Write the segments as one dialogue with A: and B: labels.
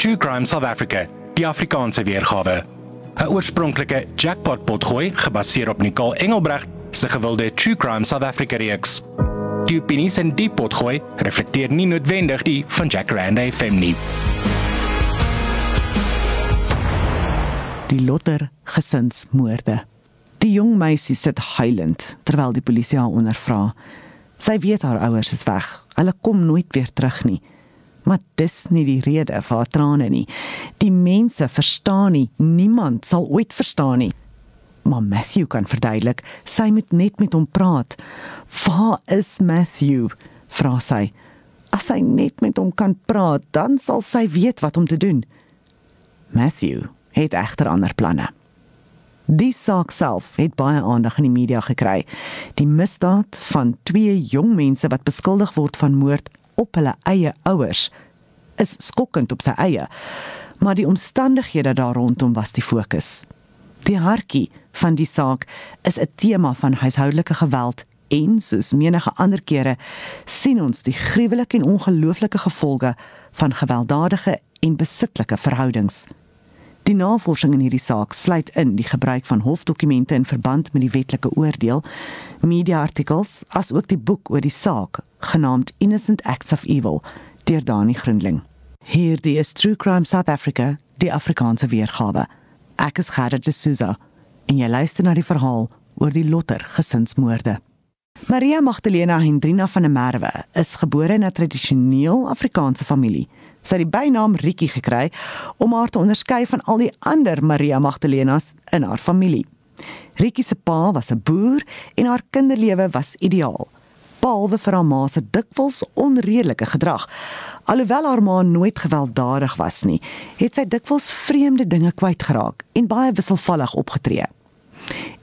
A: True Crime South Africa, die Afrikaanse weergawe. 'n Oorspronklike jackpot potgooi gebaseer op Nicole Engelbreg se gewilde True Crime South Africa reeks. Die opinies in die potgooi reflekteer nie noodwendig die van Jack Randa FM nie.
B: Die Lotter gesinsmoorde. Die jong meisie sit huilend terwyl die polisie haar ondervra. Sy weet haar ouers is weg. Hulle kom nooit weer terug nie. Maar dis nie die rede vir haar trane nie. Die mense verstaan nie. Niemand sal ooit verstaan nie. Maar Matthew kan verduidelik, sy moet net met hom praat. "Waar is Matthew?" vra sy. As sy net met hom kan praat, dan sal sy weet wat om te doen. Matthew het egter ander planne. Die saak self het baie aandag in die media gekry. Die misdaad van twee jong mense wat beskuldig word van moord op hulle eie ouers is skokkend op sy eie. Maar die omstandighede daar rondom was die fokus. Die hartjie van die saak is 'n tema van huishoudelike geweld en soos menige ander kere sien ons die gruwelike en ongelooflike gevolge van gewelddadige en besitlike verhoudings. Die navorsing in hierdie saak sluit in die gebruik van hofdokumente in verband met die wetlike oordeel, media-artikels, asook die boek oor die saak genaamd Innocent Acts of Evil deur Dani Grundling. Hierdie is True Crime South Africa, die Afrikaanse weergawe. Ek is Gerard de Souza en jy luister na die verhaal oor die Lotter gesinsmoorde. Maria Magdalena Hendrina van der Merwe is gebore in 'n tradisioneel Afrikaanse familie. Sy het die bynaam Rietjie gekry om haar te onderskei van al die ander Maria Magdalenas in haar familie. Rietjie se pa was 'n boer en haar kinderlewe was ideaal. Behalwe vir haar ma se dikwels onredelike gedrag. Alhoewel haar ma nooit gewelddadig was nie, het sy dikwels vreemde dinge kwytgeraak en baie wisselvallig opgetree.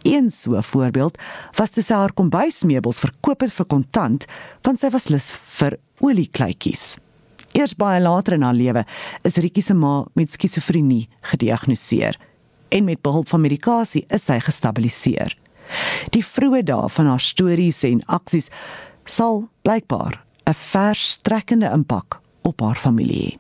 B: Een so voorbeeld was toe sy haar kombuismeubels verkoop het vir kontant, want sy was lus vir oliekluitjies. Eers baie later in haar lewe is Rietjie se ma met skizofrenie gediagnoseer en met behulp van medikasie is sy gestabiliseer. Die vroeë dae van haar stories en aksies sal blykbaar 'n verstrekkende impak op haar familie hê.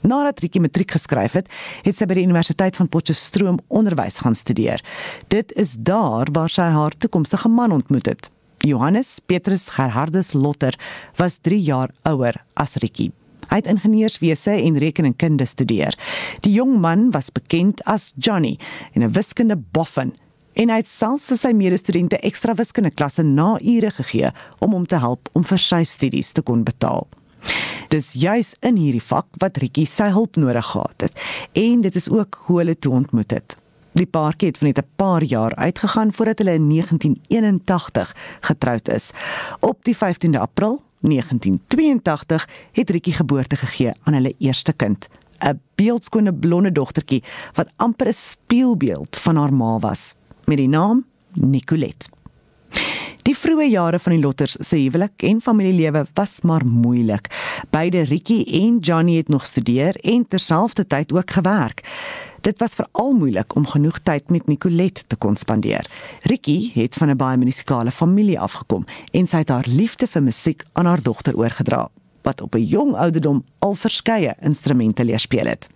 B: Nadat Rietjie matriek geskryf het, het sy by die Universiteit van Potchefstroom onderwys gaan studeer. Dit is daar waar sy haar toekomstige man ontmoet het. Johannes Petrus Gerhardus Lotter was 3 jaar ouer as Rietjie. Hy het ingenieurswese en rekeningkunde studeer. Die jong man was bekend as Johnny en 'n wiskunde boffin en hy het selfs vir sy medestudente ekstra wiskunde klasse na ure gegee om hom te help om vir sy studies te kon betaal. Dis juis in hierdie vak wat Rietjie sy hulp nodig gehad het en dit is ook hoe hulle toe ontmoet het. Die paartjie het van net 'n paar jaar uitgegaan voordat hulle in 1981 getroud is. Op die 15de April 1982 het Rietjie geboorte gegee aan hulle eerste kind, 'n beeldskone blonde dogtertjie wat amper 'n spieelbeeld van haar ma was, met die naam Nicolet. Die vroeë jare van die Lotters se huwelik en familielewe was maar moeilik. Beide Rietjie en Johnny het nog studeer en terselfdertyd ook gewerk. Dit was veral moeilik om genoeg tyd met Nicolet te kon spandeer. Ricky het van 'n baie musikale familie afgekom en sy het haar liefde vir musiek aan haar dogter oorgedra, wat op 'n jong ouderdom al verskeie instrumente leer speel het.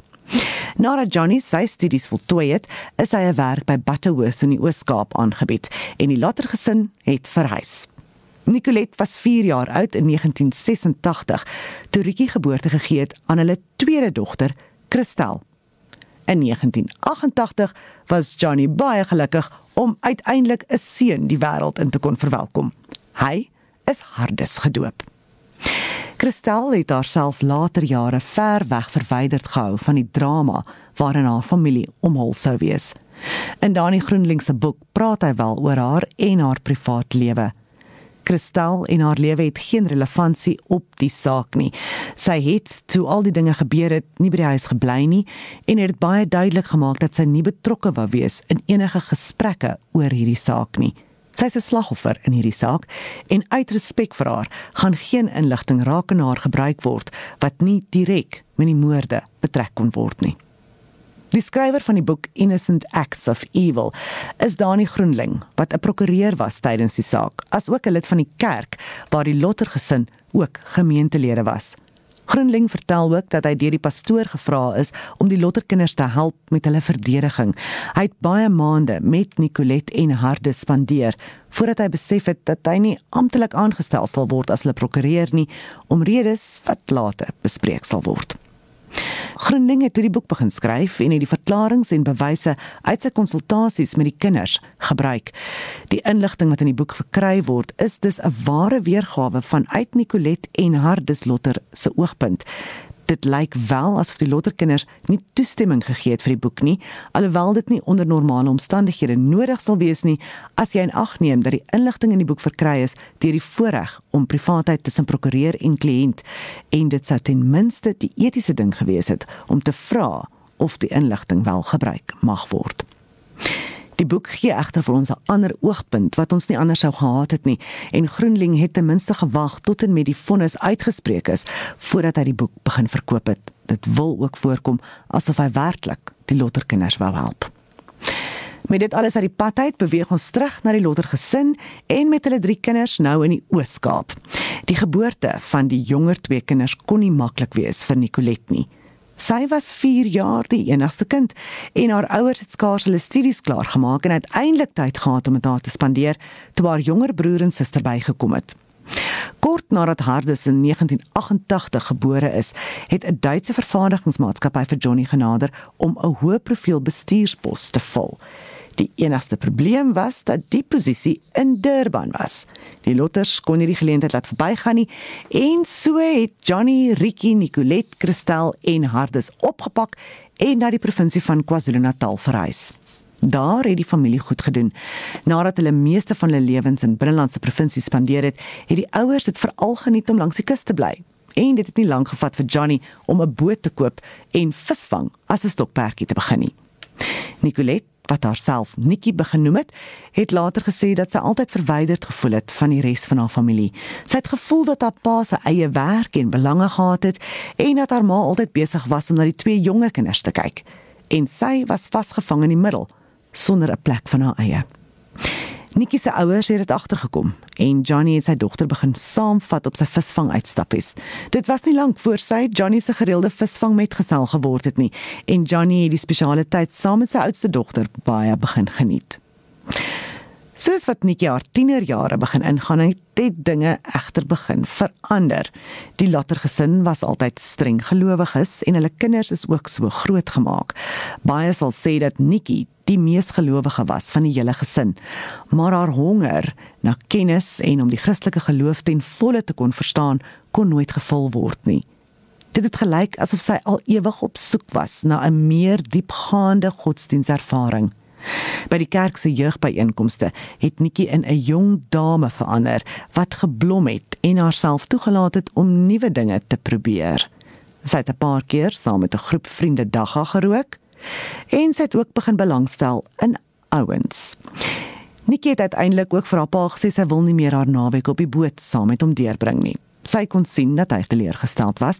B: Nadat Johnny sy studies voltooi het, is hy 'n werk by Butterworth in die Oos-Kaap aangebied en die later gesin het verhuis. Nicolet was 4 jaar oud in 1986 toe Ricky geboorte gegee het aan hulle tweede dogter, Christel. In 1988 was Johnny baie gelukkig om uiteindelik 'n seun die wêreld in te kon verwelkom. Hy is hardes gedoop. Christel het haarself later jare ver weg verwyderd gehou van die drama waarin haar familie omhul sou wees. In Dani Groenling se boek praat hy wel oor haar en haar privaat lewe. Kristal en haar lewe het geen relevantie op die saak nie. Sy het toe al die dinge gebeur het, nie by die huis gebly nie en het baie duidelik gemaak dat sy nie betrokke wou wees in enige gesprekke oor hierdie saak nie. Sy is 'n slagoffer in hierdie saak en uit respek vir haar gaan geen inligting rakende haar gebruik word wat nie direk met die moorde betrek kon word nie. Die skrywer van die boek Innocent Acts of Evil is Dani Groenling, wat 'n prokureur was tydens die saak, asook 'n lid van die kerk waar die Lotter gesin ook gemeentelede was. Groenling vertel ook dat hy deur die pastoor gevra is om die lotterkinders te help met hulle verdediging. Hy het baie maande met Nicolet en Harde spandeer voordat hy besef het dat hy nie amptelik aangestel sal word as hulle prokureur nie om redes wat later bespreek sal word. Groenling het toe die boek begin skryf en het die verklaringe en bewyse uit sy konsultasies met die kinders gebruik. Die inligting wat in die boek verkry word, is dus 'n ware weergawe van uit Nicolet en Hardus Lotter se oogpunt dit lyk wel asof die lotterkinders nie toestemming gegee het vir die boek nie, alhoewel dit nie onder normale omstandighede nodig sal wees nie as jy in ag neem dat die inligting in die boek verkry is deur die voorreg om privaatheid tussen prokureur en kliënt en dit sou ten minste die etiese ding gewees het om te vra of die inligting wel gebruik mag word. Die boek gee egter vir ons 'n ander oogpunt wat ons nie anders sou gehad het nie en Groenling het ten minste gewag tot en met die vonnis uitgespreek is voordat hy die boek begin verkoop het. Dit wil ook voorkom asof hy werklik die lotterkinders wou help. Met dit alles uit die pad uit beweeg ons terug na die lottergesin en met hulle drie kinders nou in die Oos-Kaap. Die geboorte van die jonger twee kinders kon nie maklik wees vir Nicolet nie. Sy was 4 jaar die enigste kind en haar ouers het skaars hulle studies klaar gemaak en uiteindelik tyd gehad om met haar te spandeer toe haar jonger broer en suster bygekom het. Kort nadat Hardes in 1988 gebore is, het 'n Duitse vervaardigingsmaatskappy vir Johnny genader om 'n hoë profiel bestuurspos te vul. Die enigste probleem was dat die posisie in Durban was. Die lotters kon nie die geleentheid laat verbygaan nie en so het Johnny, Ricky, Nicolet, Christel en Hardes opgepak en na die provinsie van KwaZulu-Natal verhuis. Daar het die familie goed gedoen. Nadat hulle meeste van hulle lewens in binnelandse provinsies spandeer het, het die ouers dit veral geniet om langs die kus te bly. En dit het nie lank gevat vir Johnny om 'n boot te koop en visvang as 'n stokperdjie te begin nie. Nicolet wat haarself Nikki begenoem het, het later gesê dat sy altyd verwyderd gevoel het van die res van haar familie. Sy het gevoel dat haar pa se eie werk en belange gehad het en dat haar ma altyd besig was om na die twee jonger kinders te kyk. En sy was vasgevang in die middel sonder 'n plek van haar eie. Nikki se ouers het dit agtergekom en Johnny en sy dogter begin saamvat op sy visvang uitstappies. Dit was nie lank voor sy Johnny se gereelde visvang metgesel geword het nie en Johnny het die spesiale tyd saam met sy oudste dogter baie begin geniet. Soos wat Nikki haar tienerjare begin ingaan, het dit dinge egter begin verander. Die later gesin was altyd streng gelowiges en hulle kinders is ook so grootgemaak. Baie sal sê dat Nikki die mees gelowige was van die hele gesin, maar haar honger na kennis en om die Christelike geloof ten volle te kon verstaan, kon nooit gevul word nie. Dit het gelyk asof sy al ewig op soek was na 'n meer diepgaande godsdienservaring. By die kerk se jeugbyeenkomste het Nikki in 'n jong dame verander wat geblom het en haarself toegelaat het om nuwe dinge te probeer. Sy het 'n paar keer saam met 'n groep vriende dagga gerook en sy het ook begin belangstel in ouens. Nikki het uiteindelik ook vir haar pa gesê sy wil nie meer haar naweek op die boot saam met hom deurbring nie. Sy kon sien dat hy teleurgesteld was,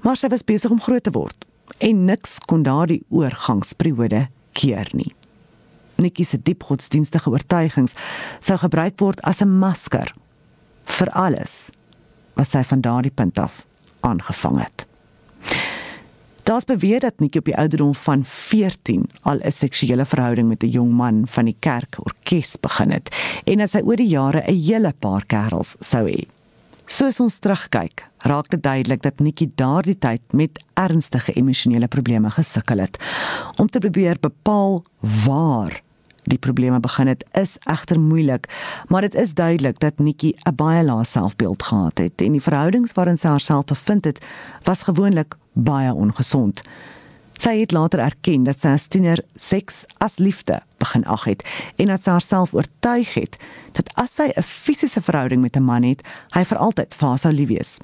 B: maar sy was besig om groot te word en niks kon daardie oorgangsperiode keer nie. Nikki se diep godsdienstige oortuigings sou gebruik word as 'n masker vir alles wat sy van daardie punt af aangevang het. Daar's beweer dat Nikki op die ouderdom van 14 al 'n seksuele verhouding met 'n jong man van die kerkorkes begin het en dat sy oor die jare 'n hele paar kerels sou hê. Soos ons terugkyk, raak dit duidelik dat Nikki daardie tyd met ernstige emosionele probleme gesukkel het om te probeer bepaal waar die probleme begin het is egter moeilik, maar dit is duidelik dat Nikki 'n baie lae selfbeeld gehad het en die verhoudings waarin sy haarself bevind het, was gewoonlik baie ongesond. Sy het later erken dat sy as tiener seks as liefde begin ag het en dat sy haarself oortuig het dat as sy 'n fisiese verhouding met 'n man het, hy vir altyd vir haar sou lief wees.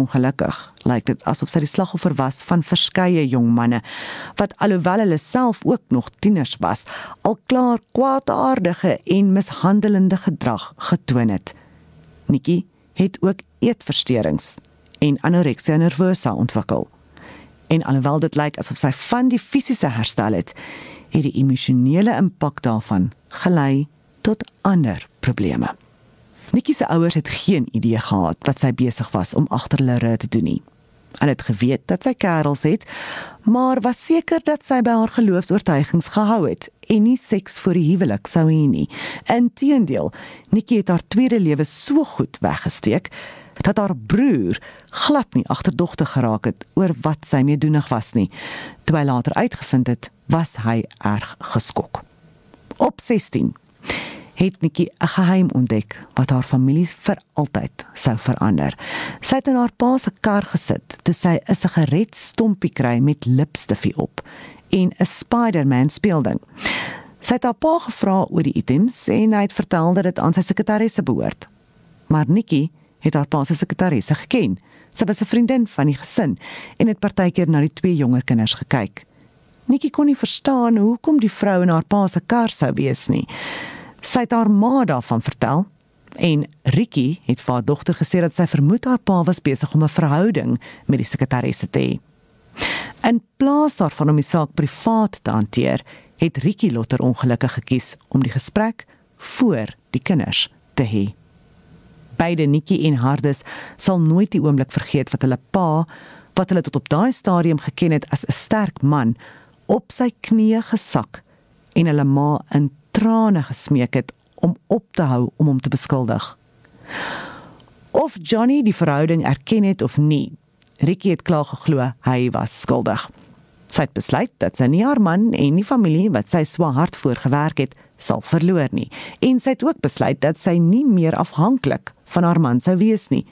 B: Ongelukkig lyk dit asof sy die slagoffer was van verskeie jong manne wat alhoewel hulle self ook nog tieners was, al klaar kwaadaardige en mishandelende gedrag getoon het. Nikki het ook eetversteurings en anoreksia nervosa ontwikkel. En alhoewel dit lyk asof sy van die fisiese herstel het, het die emosionele impak daarvan gelei tot ander probleme. Nikki se ouers het geen idee gehad wat sy besig was om agter hulle rug te doen nie. Hulle het geweet dat sy kerels het, maar was seker dat sy by haar geloofs-oortuigings gehou het en nie seks vir die huwelik sou hê nie. Inteendeel, Nikki het haar tweede lewe so goed weggesteek dat haar broer glad nie agterdogtig geraak het oor wat sy mee doenig was nie. Toe hy later uitgevind het, was hy erg geskok. Op 16 het Nikki 'n geheim ontdek wat haar familie vir altyd sou verander. Sy het in haar pa se kar gesit toe sy 'n sigaretstompie kry met lipstifie op en 'n Spider-Man speelding. Sy het haar pa gevra oor die items en hy het vertel dat dit aan sy sekretaresse behoort. Maar Nikki het haar pa se sekretaresse geken. Sy was 'n vriendin van die gesin en het partykeer na die twee jonger kinders gekyk. Nikki kon nie verstaan hoekom die vrou in haar pa se kar sou wees nie. Sy het haar ma daarvan vertel en Ricky het vir haar dogter gesê dat sy vermoed haar pa was besig om 'n verhouding met die sekretaresse te hê. In plaas daarvan om die saak privaat te hanteer, het Ricky Lotter ongelukkig gekies om die gesprek voor die kinders te hê. Beide Nikki en Hardes sal nooit die oomblik vergeet wat hulle pa, wat hulle tot op daai stadium geken het as 'n sterk man, op sy knieë gesak en hulle ma in trane gesmeek het om op te hou om hom te beskuldig. Of Johnny die verhouding erken het of nie, Ricky het klaar geglo hy was skuldig. Sy het besluit dat sy nie haar man en die familie wat sy so hard voorgewerk het, sal verloor nie. En sy het ook besluit dat sy nie meer afhanklik van haar man sou wees nie.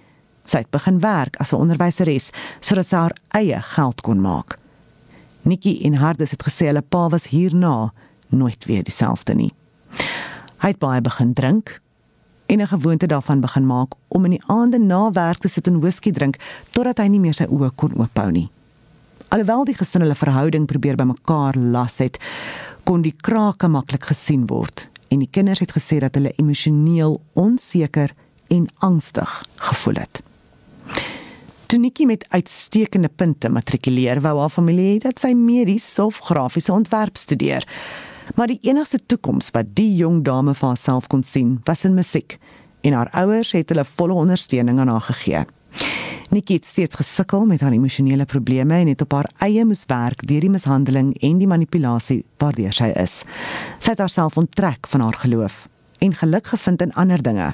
B: Sy het begin werk as 'n onderwyseres sodat sy haar eie geld kon maak. Nikki en Hardes het gesê hulle pa was hierna nooit weer dieselfde nie. Hy het baie begin drink en 'n gewoonte daarvan begin maak om in die aande na werk te sit en whisky drink totdat hy nie meer sy oë kon oophou nie. Alhoewel die gesin hulle verhouding probeer bymekaar las het, kon die krake maklik gesien word en die kinders het gesê dat hulle emosioneel onseker en angstig gevoel het. Toe Nikki met uitstekende punte matrikuleer, wou haar familie hê dat sy mediese of grafiese ontwerp studeer. Maar die enigste toekoms wat die jong dame vir haarself kon sien, was in musiek en haar ouers het hulle volle ondersteuning aan haar gegee. Nikki het steeds gesukkel met haar emosionele probleme en het op haar eie moes werk deur die mishandeling en die manipulasie waardeur sy is. Sy het haarself onttrek van haar geloof en geluk gevind in ander dinge.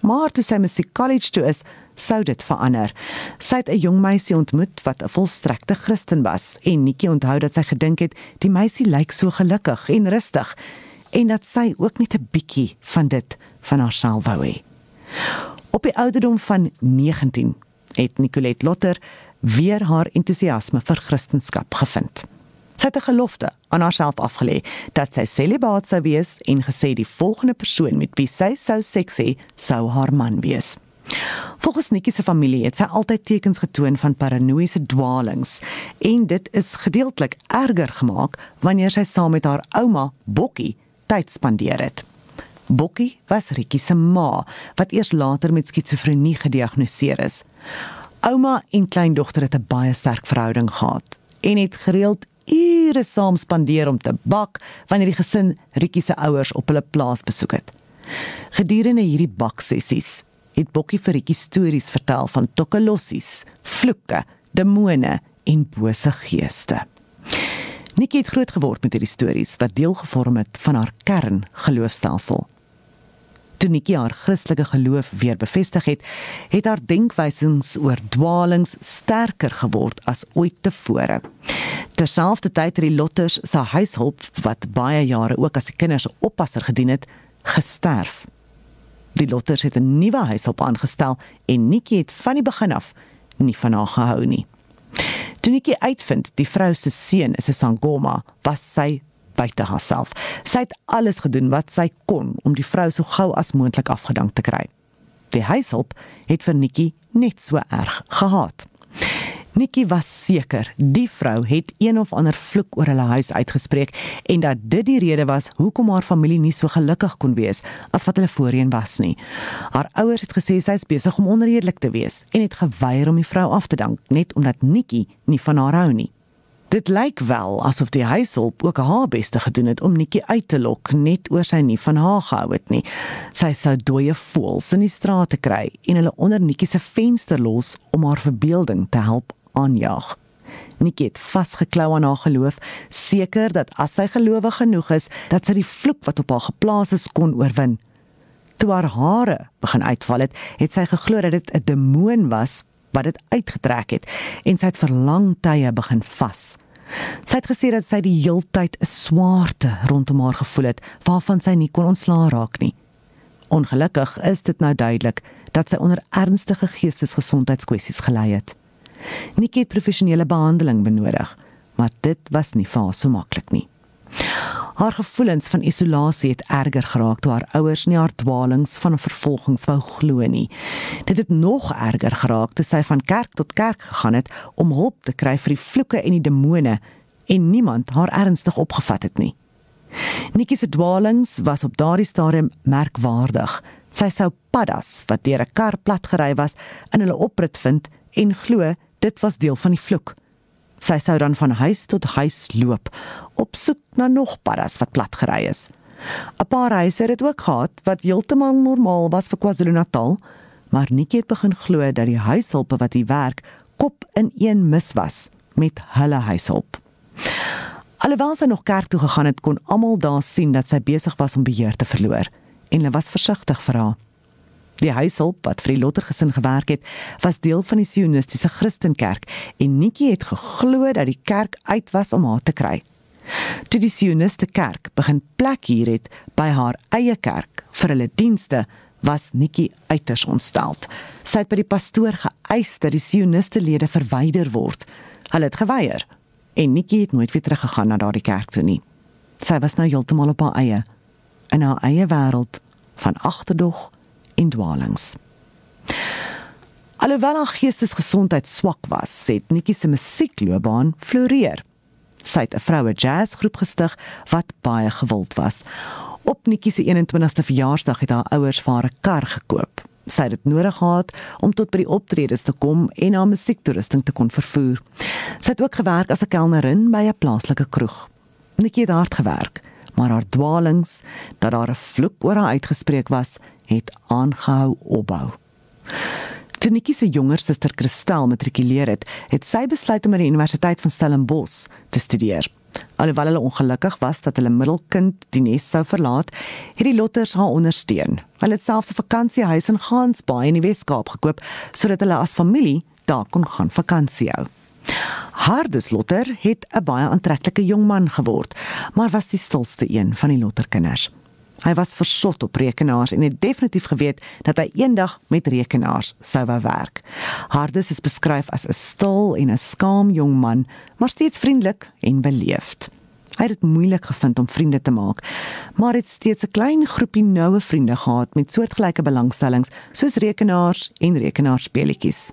B: Maar toe sy musiek college toe is, sou dit verander. Sy het 'n jong meisie ontmoet wat 'n volstrekte Christen was en Nikki onthou dat sy gedink het die meisie lyk so gelukkig en rustig en dat sy ook net 'n bietjie van dit van haarself wou hê. Op die ouderdom van 19 het Nicolette Lotter weer haar entoesiasme vir Christendom gevind. Sy het 'n gelofte aan haarself afgelê dat sy celibaat sou wees en gesê die volgende persoon met wie sy sou seks hê, sou haar man wees. Volgens Nikki se familie het sy altyd tekens getoon van paranoïese dwaalings en dit is gedeeltelik erger gemaak wanneer sy saam met haar ouma Bokkie tyd spandeer het. Bokkie was Rikki se ma wat eers later met skizofrenie gediagnoseer is. Ouma en kleindogter het 'n baie sterk verhouding gehad en het gereeld ure saam spandeer om te bak wanneer die gesin Rikki se ouers op hulle plaas besoek het. Gedurende hierdie baksessies het Bokkie vir Rietjie stories vertel van tokkelossies, vloeke, demone en bose geeste. Nikki het groot geword met hierdie stories wat deel gevorm het van haar kern geloofstelsel. Toe Nikki haar Christelike geloof weer bevestig het, het haar denkwysings oor dwaalings sterker geword as ooit tevore. Terselfdertyd het die Lotters se huishulp wat baie jare ook as 'n kinders oppasser gedien het, gesterf. Die Lotters het 'n nuwe huishulp aangestel en Nikki het van die begin af nie van haar gehou nie. Toe Nikki uitvind die vrou se seun is 'n sangoma, was sy buite haarself. Sy het alles gedoen wat sy kon om die vrou so gou as moontlik afgedank te kry. Die huishulp het vir Nikki net so erg gehaat. Nikki was seker die vrou het een of ander vloek oor hulle huis uitgespreek en dat dit die rede was hoekom haar familie nie so gelukkig kon wees as wat hulle voorheen was nie. Haar ouers het gesê sy is besig om onredelik te wees en het geweier om die vrou af te dank net omdat Nikki nie van haar hou nie. Dit lyk wel asof die huishulp ook haar beste gedoen het om Nikki uit te lok net oor sy nie van haar gehou het nie. Sy sou dooie voels in die straat te kry en hulle onder Nikki se venster los om haar verbeelding te help aanjaag. Nikki het vasgeklou aan haar geloof, seker dat as sy gelowig genoeg is, dat sy die vloek wat op haar geplaas is kon oorwin. Toe haar hare begin uitval het, het sy geglo dat dit 'n demoon was wat dit uitgetrek het en sy het vir lang tye begin vas. Sy het gesê dat sy die heeltyd 'n swaarte rondom haar gevoel het waarvan sy nie kon ontslaa raak nie. Ongelukkig is dit nou duidelik dat sy onder ernstige geestesgesondheidskwessies gelei het. Nikki het professionele behandeling benodig, maar dit was nie vir haar so maklik nie. Haar gevoelens van isolasie het erger geraak toe haar ouers nie haar dwaalings van vervolgings wou glo nie. Dit het nog erger geraak toe sy van kerk tot kerk gegaan het om hulp te kry vir die vloeke en die demone en niemand haar ernstig opgevat het nie. Nikki se dwaalings was op daardie stadium merkwaardig. Sy sou paddas wat deur 'n kar platgery was in hulle oprit vind en glo dit was deel van die vloek. Sy sou dan van huis tot huis loop op soek na nog paddas wat plat gery is. 'n Paar reise het dit ook gehad wat heeltemal normaal was vir KwaZulu-Natal, maar Nikki het begin glo dat die huishulpe wat hier werk kop in een mis was met hulle huishulp. Alhoewel sy nog kerk toe gegaan het, kon almal daar sien dat sy besig was om beheer te verloor en hulle was versigtig vir haar. Die huishulp wat vir die Lotter gesin gewerk het, was deel van die Sionistiese Christenkerk en Nikki het geglo dat die kerk uit was om haar te kry. Toe die Sioniste kerk begin plek hier het by haar eie kerk vir hulle dienste, was Nikki uiters ontsteld. Sy het by die pastoor geëis dat die Sioniste lede verwyder word. Hulle het geweier en Nikki het nooit weer teruggegaan na daardie kerk toe nie. Sy was nou heeltemal op haar eie in haar eie wêreld van agterdog en dwalings. Alhoewel haar geestesgesondheid swak was, het Nikki se musiekloopbaan floreer. Sy het 'n vroue jazzgroep gestig wat baie gewild was. Op Nikki se 21ste verjaarsdag het haar ouers vir haar 'n kar gekoop. Sy het dit nodig gehad om tot by die optredes te kom en haar musiektoerusting te kon vervoer. Sy het ook gewerk as 'n kelnerin by 'n plaaslike kroeg. Nikki het hard gewerk, maar haar dwalings, dat daar 'n vloek oor haar uitgespreek was, het aangehou opbou. Toe Nikki se jonger suster Christel matrikuleer het, het sy besluit om by die Universiteit van Stellenbosch te studeer. Alhoewel hulle ongelukkig was dat hulle middelkind die nes sou verlaat, het die Lotters haar ondersteun. Hulle het selfs 'n vakansiehuis in Gansbaai in die Wes-Kaap gekoop sodat hulle as familie daar kon gaan vakansie hou. Hardes Lotter het 'n baie aantreklike jong man geword, maar was die stilste een van die Lotterkinders. Hy was versot op rekenaars en het definitief geweet dat hy eendag met rekenaars sou wou werk. Hardes is beskryf as 'n stil en 'n skaam jong man, maar steeds vriendelik en beleefd. Hy het dit moeilik gevind om vriende te maak, maar het steeds 'n klein groepie noue vriende gehad met soortgelyke belangstellings soos rekenaars en rekenaarspeletjies.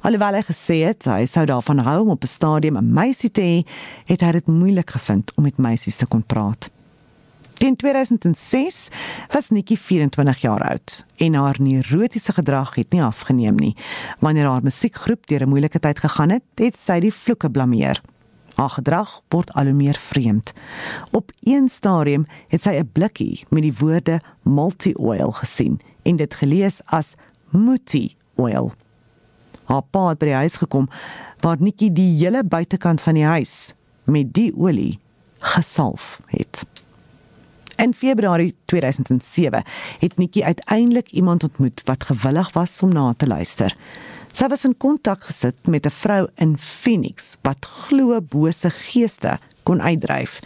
B: Alhoewel hy gesê het hy sou daarvan hou om op 'n stadium 'n meisie te hê, het hy dit moeilik gevind om met meisies te kon praat. Teen 2006 was Nikki 24 jaar oud en haar neurotiese gedrag het nie afgeneem nie. Wanneer haar musiekgroep deur 'n moeilike tyd gegaan het, het sy die vloeke blameer. Haar gedrag word al hoe meer vreemd. Op een stadium het sy 'n blikkie met die woorde multi-oil gesien en dit gelees as muti oil. Haar pa het by die huis gekom waar Nikki die hele buitekant van die huis met die olie gesalf het. In Februarie 2007 het Nikki uiteindelik iemand ontmoet wat gewillig was om na te luister. Sy was in kontak gesit met 'n vrou in Phoenix wat glo bose geeste kon uitdryf.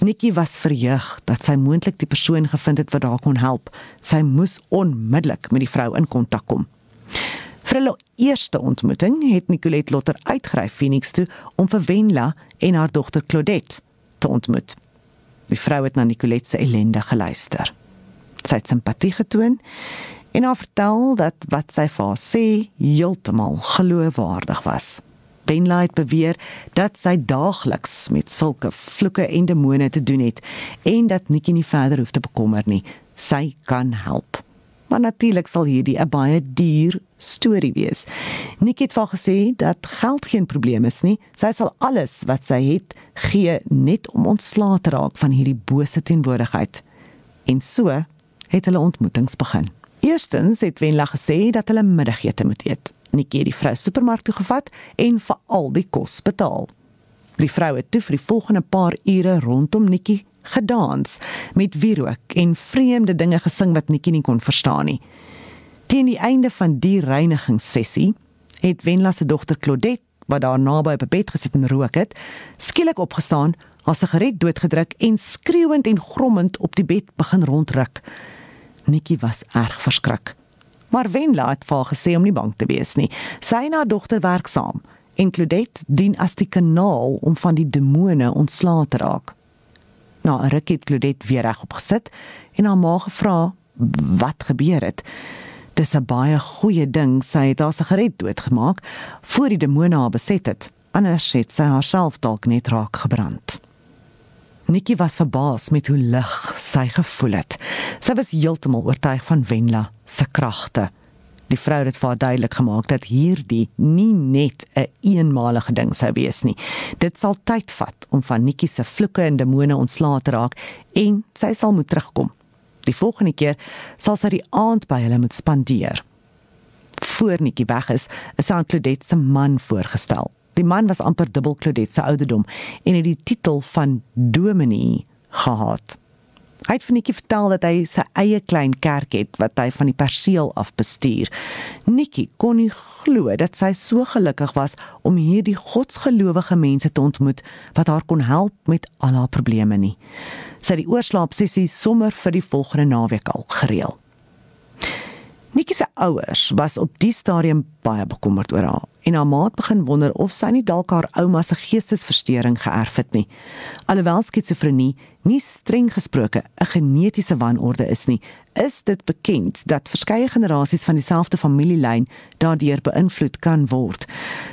B: Nikki was verheug dat sy moontlik die persoon gevind het wat haar kon help. Sy moes onmiddellik met die vrou in kontak kom. Vir hulle eerste ontmoeting het Nicolette Lotter uitgery Phoenix toe om vir Wenla en haar dogter Claudette te ontmoet. Die vrou het na Nicolet se ellende geluister. Sy het simpatie getoon en haar vertel dat wat sy vir haar sê heeltemal geloofwaardig was. Benla het beweer dat sy daagliks met sulke vloeke en demone te doen het en dat Nikki nie verder hoef te bekommer nie. Sy kan help. Maar natuurlik sal hierdie 'n baie duur storie wees. Nik het vir gesê dat geld geen probleem is nie. Sy sal alles wat sy het gee net om ontslae te raak van hierdie bose teenwoordigheid. En so het hulle ontmoetings begin. Eerstens het Wenla gesê dat hulle middagete moet eet. Nikki het die vrou supermark toe gevat en vir al die kos betaal. Die vrou het toe vir die volgende paar ure rondom Nikki gedans met wierook en vreemde dinge gesing wat Nikki nie kon verstaan nie. Teen die einde van die reinigingssessie het Wenla se dogter Claudette, wat daar naby op 'n bed gesit en rook het, skielik opgestaan, haar sigaret doodgedruk en skreeuend en grommend op die bed begin rondruk. Nikki was erg verskrik. Maar Wenla het vir haar gesê om nie bang te wees nie. Sy en haar dogter werk saam en Claudette dien as die kanaal om van die demone ontslae te raak. Na 'n ruk het Claudette weer reg opgesit en haar ma gevra wat gebeur het. Dis 'n baie goeie ding sy het haar sigaret doodgemaak voor die demone haar beset het. Anders het sy haarself dalk net raak gebrand. Nikki was verbaas met hoe lig sy gevoel het. Sy was heeltemal oortuig van Wenla se kragte. Die vrou het vir haar duidelik gemaak dat hierdie nie net 'n een eenmalige ding sou wees nie. Dit sal tyd vat om van Nikki se vloeke en demone ontslae te raak en sy sal moet terugkom. Die volgende keer sal sy die aand by hulle moet spandeer. Voor Nikki weg is, is aan Claudette se man voorgestel. Die man was amper dubbel Claudette se ouderdom en het die titel van Dominee gehad. Hy het vir Nikki vertel dat hy sy eie klein kerk het wat hy van die perseel af bestuur. Nikki kon nie glo dat sy so gelukkig was om hierdie godsgelowige mense te ontmoet wat haar kon help met al haar probleme nie. Sy het die oorslaap sessie sommer vir die volgende naweek al gereël. Nikki se ouers was op die stadium baie bekommerd oor haar en haar maat begin wonder of sy nie dalk haar ouma se geestesversteuring geërf het nie. Alhoewel skizofrenie nie streng gesproke 'n genetiese wanorde is nie, is dit bekend dat verskeie generasies van dieselfde familielyn daardeur beïnvloed kan word.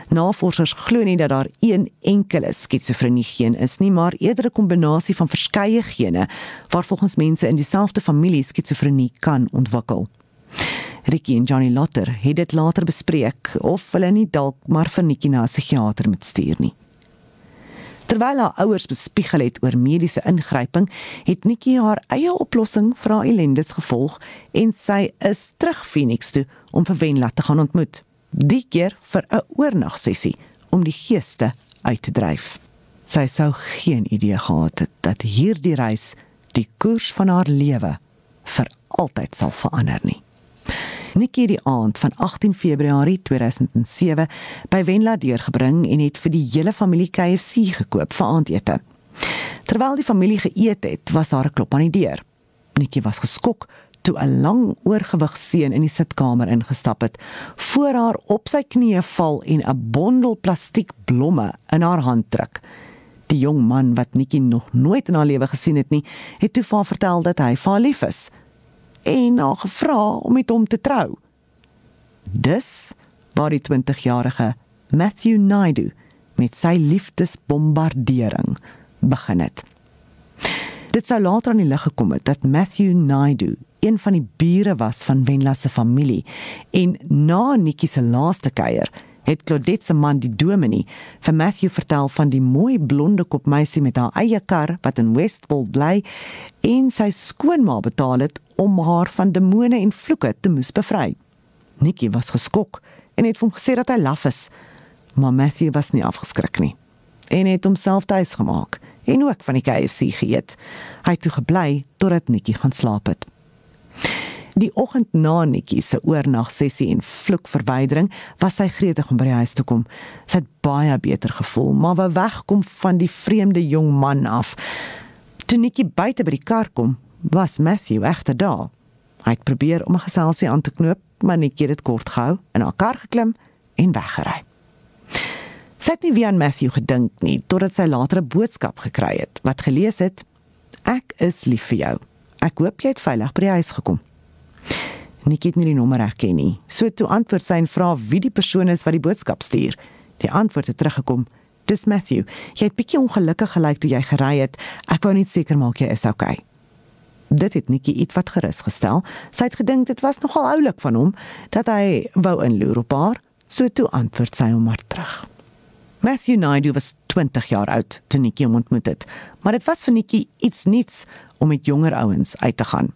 B: Navorsers glo nie dat daar een enkele skizofrenie geen is nie, maar eerder 'n kombinasie van verskeie gene waar volgens mense in dieselfde familie skizofrenie kan ontwikkel. Ricky en Johnny Lotter het dit later bespreek of hulle nie dalk maar vir Nikki na 'n psigiater moet stuur nie. Terwyl haar ouers bespiegel het oor mediese ingryping, het Nikki haar eie oplossing vir haar ellendes gevolg en sy is terug Phoenix toe om vir Wenla te gaan ontmoet. Die keer vir 'n oornagsessie om die geeste uit te dryf. Sy sou geen idee gehad het dat hierdie reis die koers van haar lewe vir altyd sal verander nie. Nikki die aand van 18 Februarie 2007 by Wenla deurgebring en het vir die hele familie KFC gekoop vir aandete. Terwyl die familie geëet het, was daar 'n klop aan die deur. Nikki was geskok toe 'n lang oorgewig seun in die sitkamer ingestap het, voor haar op sy knieë val en 'n bondel plastiek blomme in haar hand druk. Die jong man wat Nikki nog nooit in haar lewe gesien het nie, het toe vir haar vertel dat hy vir haar lief is en haar gevra om met hom te trou. Dus waar die 20-jarige Matthew Naidu met sy liefdesbombardering begin het. Dit sou later aan die lig gekom het dat Matthew Naidu een van die bure was van Wenla se familie en na Nikki se laaste kuier het Claudette se man die dominee vir Matthew vertel van die mooi blonde kop meisie met haar eie kar wat in Westpool bly en sy skoonma betaal het om haar van demone en vloeke te moes bevry. Nikki was geskok en het hom gesê dat hy laf is, maar Matthew was nie afgeskrik nie en het homself tuis gemaak en ook van die KFC geëet. Hy het toe gebly totdat Nikki gaan slaap het. Die oggend na Nikki se oornagsessie en vloekverwydering was sy gretig om by die huis te kom. Sy het baie beter gevoel, maar wou wegkom van die vreemde jong man af. Toe Nikki buite by die kar kom, was Matthew egter daar. Hy het probeer om 'n geselsie aan te knoop, maar het dit kort gehou en haar kar geklim en weggery. Sy het nie weer aan Matthew gedink nie totdat sy later 'n boodskap gekry het wat gelees het: Ek is lief vir jou. Ek hoop jy het veilig by die huis gekom. Nikki het nie die nommer herken nie. So toe antwoord sy en vra wie die persoon is wat die boodskap stuur. Die antwoord het teruggekom: "Dis Matthew. Jy het bietjie ongelukkig gelyk toe jy gery het. Ek wou net seker maak jy is okay." Dit het Nikki ietwat gerus gestel. Sy het gedink dit was nogal oulik van hom dat hy wou inloer op haar. So toe antwoord sy hom maar terug. Matthew Naidu was 20 jaar oud toe Nikki hom ontmoet het, maar dit was vir Nikki iets nuuts om met jonger ouens uit te gaan.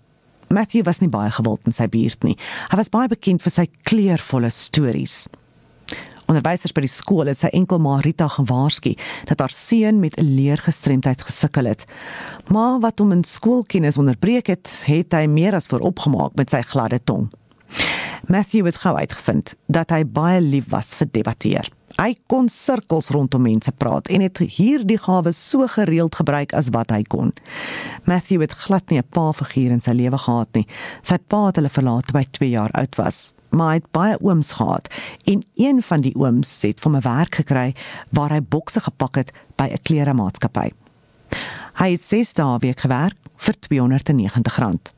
B: Matthew was nie baie gewild in sy buurt nie. Hy was baie bekend vir sy kleurvolle stories. Onderwysers by die skool het sy enkel ma Rita gewaarsku dat haar seun met 'n leergestremdheid gesukkel het. Maar wat hom in skoolkennis onderbreek het, het hy meer as vooropgemaak met sy gladde tong. Matthew het gou uitgevind dat hy baie lief was vir debatteer. Hy kon sirkels rondom mense praat en het hierdie gawe so gereeld gebruik as wat hy kon. Matthew het glad nie 'n pa figuur in sy lewe gehad nie. Sy pa het hulle verlaat toe hy 2 jaar oud was maar hy het baie ooms gehad en een van die ooms het vir 'n werk gekry waar hy bokse gepak het by 'n kleremaatskappy. Hy het 6 dae week gewerk vir R290.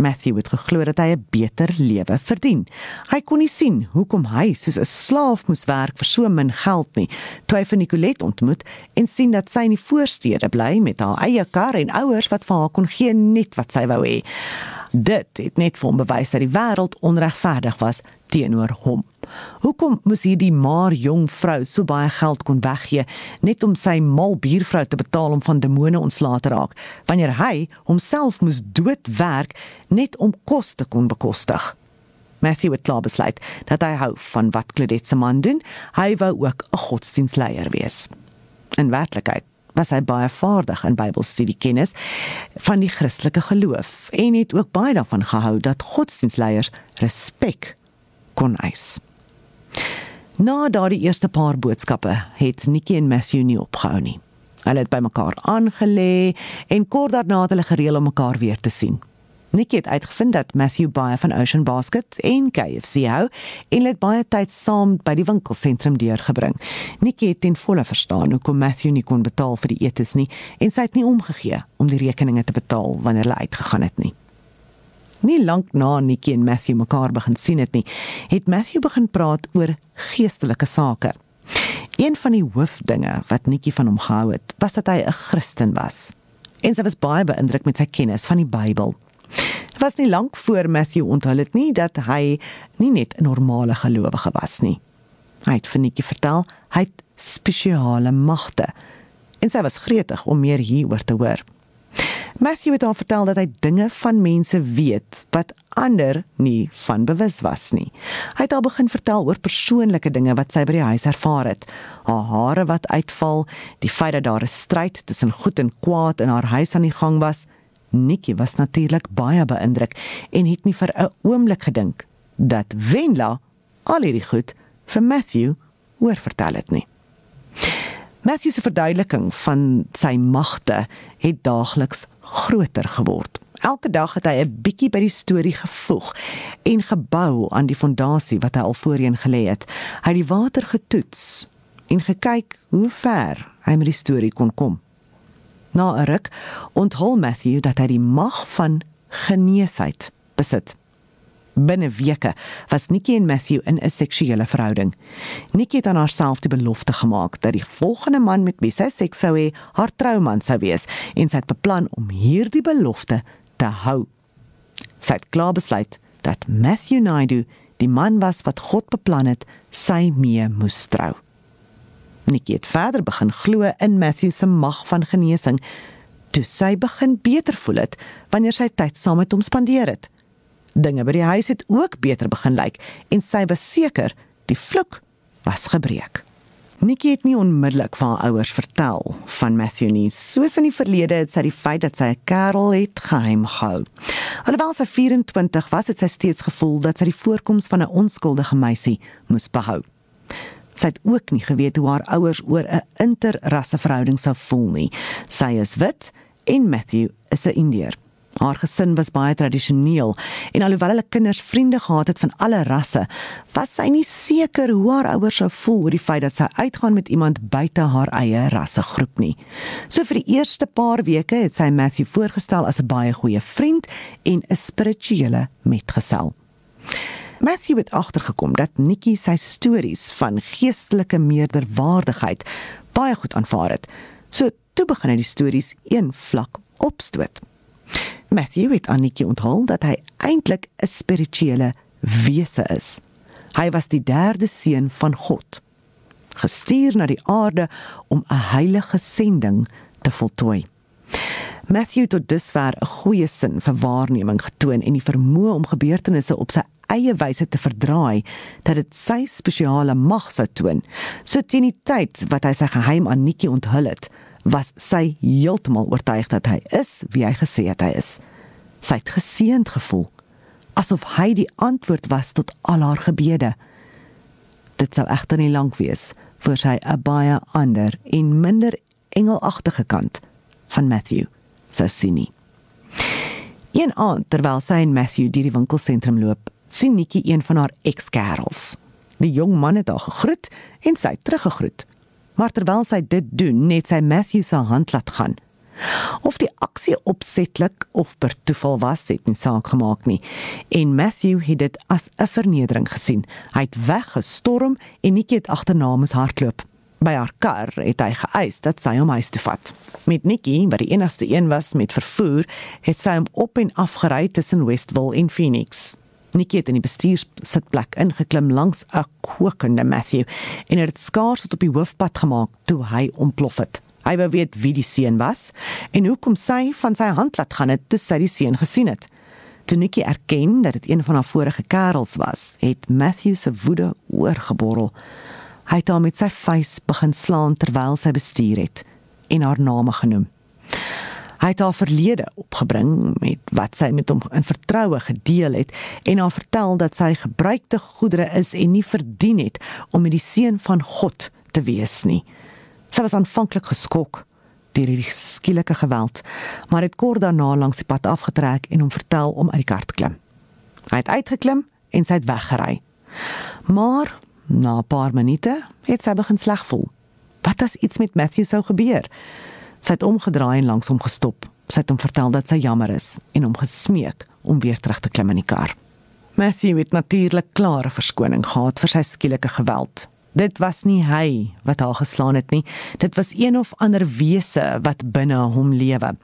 B: Matthew het geglo dat hy 'n beter lewe verdien. Hy kon nie sien hoekom hy soos 'n slaaf moes werk vir so min geld nie. Toe hy vir Nicolet ontmoet en sien dat sy in die voorstede bly met haar eie kar en ouers wat vir haar kon gee net wat sy wou hê. Dit het net vir hom bewys dat die wêreld onregverdig was teenoor hom. Hoekom moes hierdie maar jong vrou so baie geld kon weggee net om sy mal buurvrou te betaal om van demone ontslae te raak, wanneer hy homself moes doodwerk net om kos te kon bekostig? Matthew het klaar besluit dat hy hou van wat Claudette se man doen. Hy wou ook 'n godsdienstleier wees. In werklikheid was hy baie vaardig in Bybelstudiekennis van die Christelike geloof en het ook baie daarvan gehou dat godsdienstleiers respek kon eis. Na daardie eerste paar boodskappe het Nikki en Matthew nie opgehou nie. Hulle het by mekaar aangelê en kort daarna het hulle gereël om mekaar weer te sien. Nikki het uitgevind dat Matthew baie van Ocean Basket en KFC hou en het baie tyd saam by die winkelsentrum deurgebring. Nikki het ten volle verstaan hoekom Matthew nie kon betaal vir die etes nie en sy het nie omgegee om die rekeninge te betaal wanneer hulle uitgegaan het nie. Nie lank na Nikki en Matthew mekaar begin sien het nie, het Matthew begin praat oor geestelike sake. Een van die hoofdinge wat Nikki van hom gehou het, was dat hy 'n Christen was. En sy was baie beïndruk met sy kennis van die Bybel was nie lank voor Matthew onthul het nie dat hy nie net 'n normale gelowige was nie. Hy het vir Nikki vertel hy het spesiale magte en sy was gretig om meer hieroor te hoor. Matthew het haar vertel dat hy dinge van mense weet wat ander nie van bewus was nie. Hy het al begin vertel oor persoonlike dinge wat sy by die huis ervaar het. Haar hare wat uitval, die feit dat daar 'n stryd tussen goed en kwaad in haar huis aan die gang was, Nikki was natuurlik baie beïndruk en het nie vir 'n oomblik gedink dat Wenla al hierdie goed vir Matthew oorvertel het nie. Matthew se verduideliking van sy magte het daagliks groter geword. Elke dag het hy 'n bietjie by die storie gevoeg en gebou aan die fondasie wat hy al voorheen gelê het. Hy het die water getoets en gekyk hoe ver hy met die storie kon kom. Na 'n ruk onthul Matthew dat hy die mag van geneesheid besit. Binne weke was Nikki en Matthew in 'n seksuele verhouding. Nikki het aan haarself die belofte gemaak dat die volgende man met wie sy seks sou hê, haar trouman sou wees en sy het beplan om hierdie belofte te hou. Sy het klaar besluit dat Matthew Naidu die man was wat God beplan het sy mee moes trou. Nikki het verder begin glo in Matthew se mag van genesing. Toe sy begin beter voel het wanneer sy tyd saam met hom spandeer het. Dinge by die huis het ook beter begin lyk en sy was seker die vloek was gebreek. Nikki het nie onmiddellik vir haar ouers vertel van Matthew nie. Soos in die verlede het sy die feit dat sy 'n kerel het geheim gehou. Alhoewel sy 24 was, het sy steeds gevoel dat sy die voorkoms van 'n onskuldige meisie moes behou. Sy het ook nie geweet hoe haar ouers oor 'n interrasse verhouding sou voel nie. Sy is wit en Matthew is 'n Indiër. Haar gesin was baie tradisioneel en alhoewel hulle kinders vriende gehad het van alle rasse, was sy nie seker hoe haar ouers sou voel oor die feit dat sy uitgaan met iemand buite haar eie rassegroep nie. So vir die eerste paar weke het sy Matthew voorgestel as 'n baie goeie vriend en 'n spirituele metgesel. Matthew het agtergekom dat Nikki sy stories van geestelike meerderwaardigheid baie goed aanvaar het. So toe begin hy die stories een vlak opstoot. Matthew het aan Nikki onthul dat hy eintlik 'n spirituele wese is. Hy was die derde seun van God, gestuur na die aarde om 'n heilige sending te voltooi. Matthew het dusver 'n goeie sin vir waarneming getoon en die vermoë om gebeurtenisse op sy eie wyse te verdraai dat dit sy spesiale mag sou toon. So teen die tyd wat hy sy geheim aan Nikki onthul het, was sy heeltemal oortuig dat hy is wie hy gesê het hy is. Sy het geseënd gevoel, asof hy die antwoord was tot al haar gebede. Dit sou egter nie lank wees voor sy 'n baie ander en minder engelagtige kant van Matthew sou sien nie. Een aand terwyl sy en Matthew deur die winkelsentrum loop, sien Nikki een van haar ekskerels. Die jong man het haar gegroet en sy teruggegroet. Maar terwyl sy dit doen, net sy Matthew se hand laat gaan. Of die aksie opsetlik of per toeval was, het nie saak gemaak nie. En Matthew het dit as 'n vernedering gesien. Hy het weggestorm en Nikki het agterna hom hardloop. By haar kar het hy geëis dat sy hom huis toe vat. Met Nikki, wat die enigste een was met vervoer, het sy hom op en af gery tussen Westville en Phoenix. Nikki het in die bestuursitplek ingeklim langs 'n kokende Matthew en het skaars tot op die hoofpad gemaak toe hy ontplof het. Hy wou weet wie die seun was en hoekom sy van sy hand laat gaan het toe sy die seun gesien het. Toe Nikki erken dat dit een van haar vorige kerels was, het Matthew se woede oorgeborrel. Hy het haar met sy vuis begin slaan terwyl sy bestuur het en haar name genoem. Hy het haar verlede opgebring met wat sy met hom in vertroue gedeel het en haar vertel dat sy gebruikte goedere is en nie verdien het om met die seun van God te wees nie. Sy was aanvanklik geskok deur die skielike geweld, maar het kort daarna langs die pad afgetrek en hom vertel om uit die kar te klim. Hy het uitgeklim en sy het weggery. Maar Na 'n paar minute het sy begin sleg voel. Wat as iets met Matthew sou gebeur? Sy het omgedraai en langs hom gestop. Sy het hom vertel dat sy jammer is en hom gesmeek om weer terug te klim in die kar. Matthew het natuurlik klare verskoning gehad vir sy skielike geweld. Dit was nie hy wat haar geslaan het nie. Dit was een of ander wese wat binne hom lewe.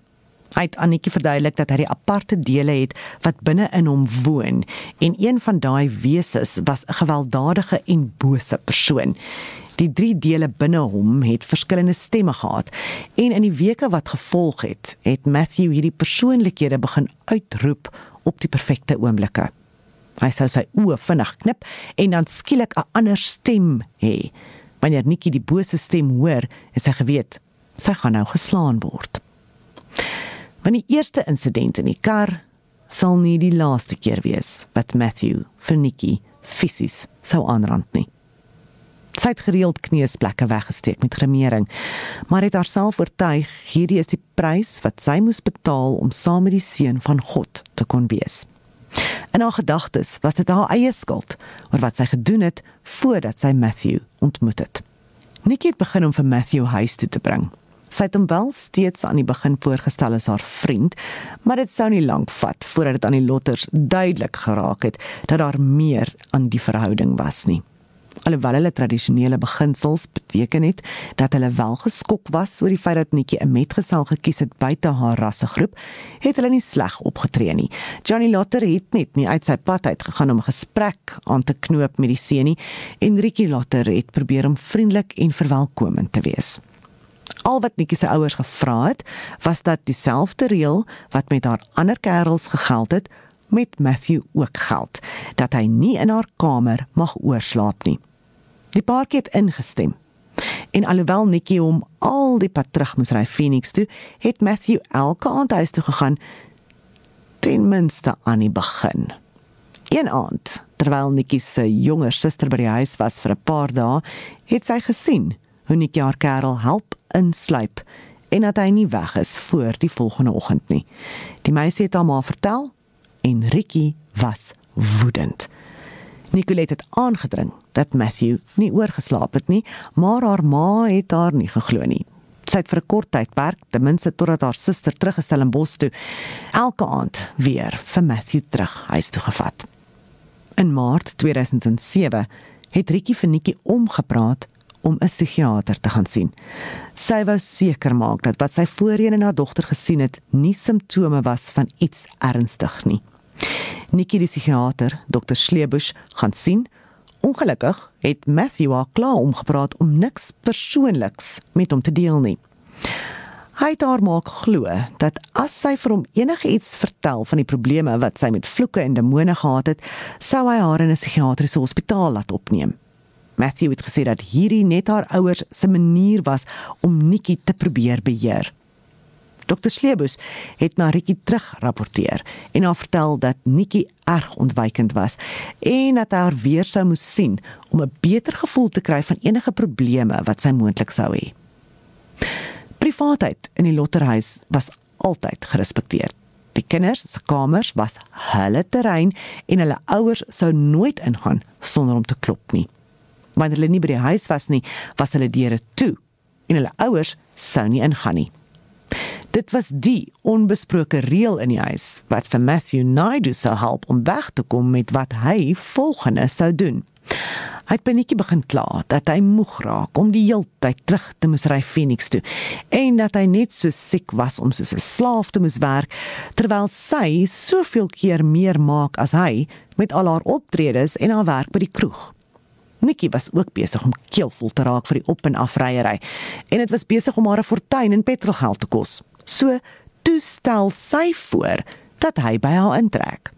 B: Hy het Annetjie verduidelik dat hy die aparte dele het wat binne in hom woon en een van daai wesens was 'n gewelddadige en bose persoon. Die drie dele binne hom het verskillende stemme gehad en in die weke wat gevolg het, het Matthew hierdie persoonlikhede begin uitroep op die perfekte oomblikke. Hy sou sy oë vinnig knip en dan skielik 'n ander stem hê. Wanneer Nikki die bose stem hoor, het sy geweet sy gaan nou geslaan word. Want die eerste insident in die kar sal nie die laaste keer wees wat Matthew vir Nikki fisies sou aanrand nie. Sy het gereeld kneusplekke weggesteek met gremering, maar het haarself oortuig hierdie is die prys wat sy moes betaal om saam met die seun van God te kon wees. In haar gedagtes was dit haar eie skuld oor wat sy gedoen het voordat sy Matthew ontmoet het. Nikki het begin om vir Matthew huis toe te bring. Sy het hom wel steeds aan die begin voorgestel as haar vriend, maar dit sou nie lank vat voordat dit aan die lotters duidelik geraak het dat daar meer aan die verhouding was nie. Alhoewel hulle tradisionele beginsels beteken het dat hulle wel geskok was oor die feit dat Nikki 'n metgesel gekies het buite haar rassegroep, het hulle nie sleg opgetree nie. Johnny Lotter het net nie uit sy pad uit gegaan om 'n gesprek aan te knoop met die seun nie en Ricky Lotter het probeer om vriendelik en verwelkomend te wees. Al wat Nikki se ouers gevra het, was dat dieselfde reël wat met haar ander kerels gegeld het, met Matthew ook geld, dat hy nie in haar kamer mag oorslaap nie. Die paartjie het ingestem. En alhoewel Nikki hom al die pad terug moes ry Phoenix toe, het Matthew elke aand huis toe gegaan ten minste aan die begin. Een aand, terwyl Nikki se jonger suster by die huis was vir 'n paar dae, het sy gesien hoe Nikki haar kerel help insluip en dat hy nie weg is voor die volgende oggend nie. Die meisie het hom maar vertel en Ricky was woedend. Nicolette het aangedring dat Matthew nie oorgeslaap het nie, maar haar ma het haar nie geglo nie. Sy het vir 'n kort tydperk, ten minste totdat haar suster teruggestel in Bos toe, elke aand weer vir Matthew terug huis toe gevat. In Maart 2007 het Ricky vir Nikki omgepraat om 'n psigiater te gaan sien. Sy wou seker maak dat wat sy voorheen in haar dogter gesien het, nie simptome was van iets ernstig nie. Nikki die psigiater, Dr. Sleebush, gaan sien. Ongelukkig het Matthew haar klaar omgepraat om niks persoonliks met hom te deel nie. Hy het haar maak glo dat as sy vir hom enigiets vertel van die probleme wat sy met vloeke en demone gehad het, sou hy haar in 'n psigiatriese hospitaal laat opneem. Matthew het gesê dat hierdie net haar ouers se manier was om Nikki te probeer beheer. Dr. Sleebus het na Ricky terugrapporteer en haar vertel dat Nikki erg ontwykend was en dat hy haar weer sou moes sien om 'n beter gevoel te kry van enige probleme wat sy moontlik sou hê. Privaatheid in die lotterhuis was altyd gerespekteer. Die kinders se kamers was hulle terrein en hulle ouers sou nooit ingaan sonder om te klop nie. Wanneer hulle nie by die huis was nie, was hulle deure toe en hulle ouers sou nie ingaan nie. Dit was die onbesproke reël in die huis wat vir Matthew Naidu sou help om weg te kom met wat hy volgende sou doen. Hy het binetjie begin kla dat hy moeg raak om die heeltyd terug te moes ry Phoenix toe en dat hy net so siek was om soos 'n slaaf te moes werk terwyl sy soveel keer meer maak as hy met al haar optredes en haar werk by die kroeg. Nikki was ook besig om keelvol te raak vir die op en af ryery en dit was besig om haar 'n fortuin in petrolgeld te kos. So toestel sy voor dat hy by haar intrek.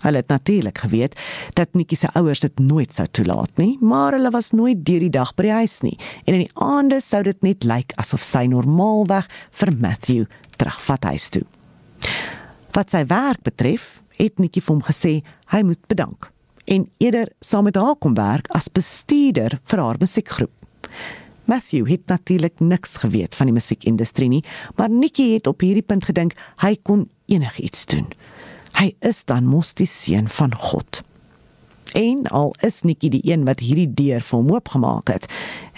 B: Hulle het natuurlik geweet dat Nikki se ouers dit nooit sou toelaat nie, maar hulle was nooit deur die dag by die huis nie en in die aande sou dit net lyk asof sy normaalweg vir Matthew terugvat huis toe. Wat sy werk betref, het Nikki vir hom gesê hy moet bedank en eerder saam met haar kom werk as bestuurder vir haar musiekgroep. Matthew het natuurlik niks geweet van die musiekindustrie nie, maar Nikki het op hierdie punt gedink hy kon enigiets doen. Hy is dan mos die seun van God. En al is Nikki die een wat hierdie deur vir hom oopgemaak het,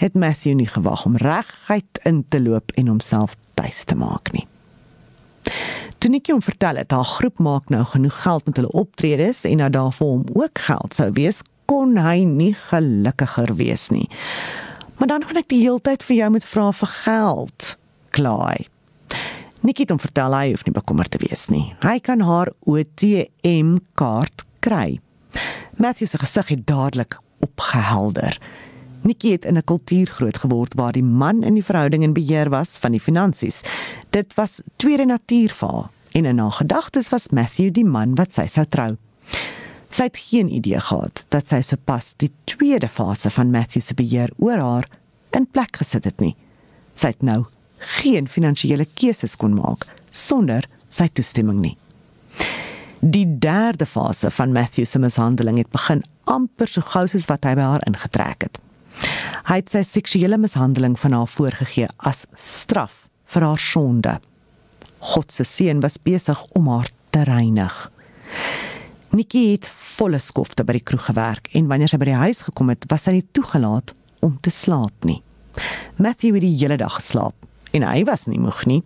B: het Matthew nie gewag om reguit in te loop en homself tuis te maak nie. Toe Nikki hom vertel het haar groep maak nou genoeg geld met hulle optredes en dat daar vir hom ook geld sou wees, kon hy nie gelukkiger wees nie. Maar dan gaan ek die hele tyd vir jou met vra vir geld. Klaai. Nikki het hom vertel hy hoef nie bekommerd te wees nie. Hy kan haar ATM kaart kry. Matthew se gesig het dadelik opgehelder. Nikki het in 'n kultuur groot geword waar die man in die verhouding in beheer was van die finansies. Dit was tweede natuur vir haar en in haar gedagtes was Matthew die man wat sy sou trou. Sy het geen idee gehad dat sy sopas die tweede fase van Matthew se beheer oor haar in plek gesit het nie. Sy het nou geen finansiële keuses kon maak sonder sy toestemming nie. Die derde fase van Matthew se mishandeling het begin amper so gou soos wat hy by haar ingetrek het. Hy het sy seksuele mishandeling van haar voorgegee as straf vir haar sonde. God se seun was besig om haar te reinig. Nikki het volle skofte by die kroeg gewerk en wanneer sy by die huis gekom het, was sy nie toegelaat om te slaap nie. Matthew het die hele dag geslaap en hy was nie moeg nie.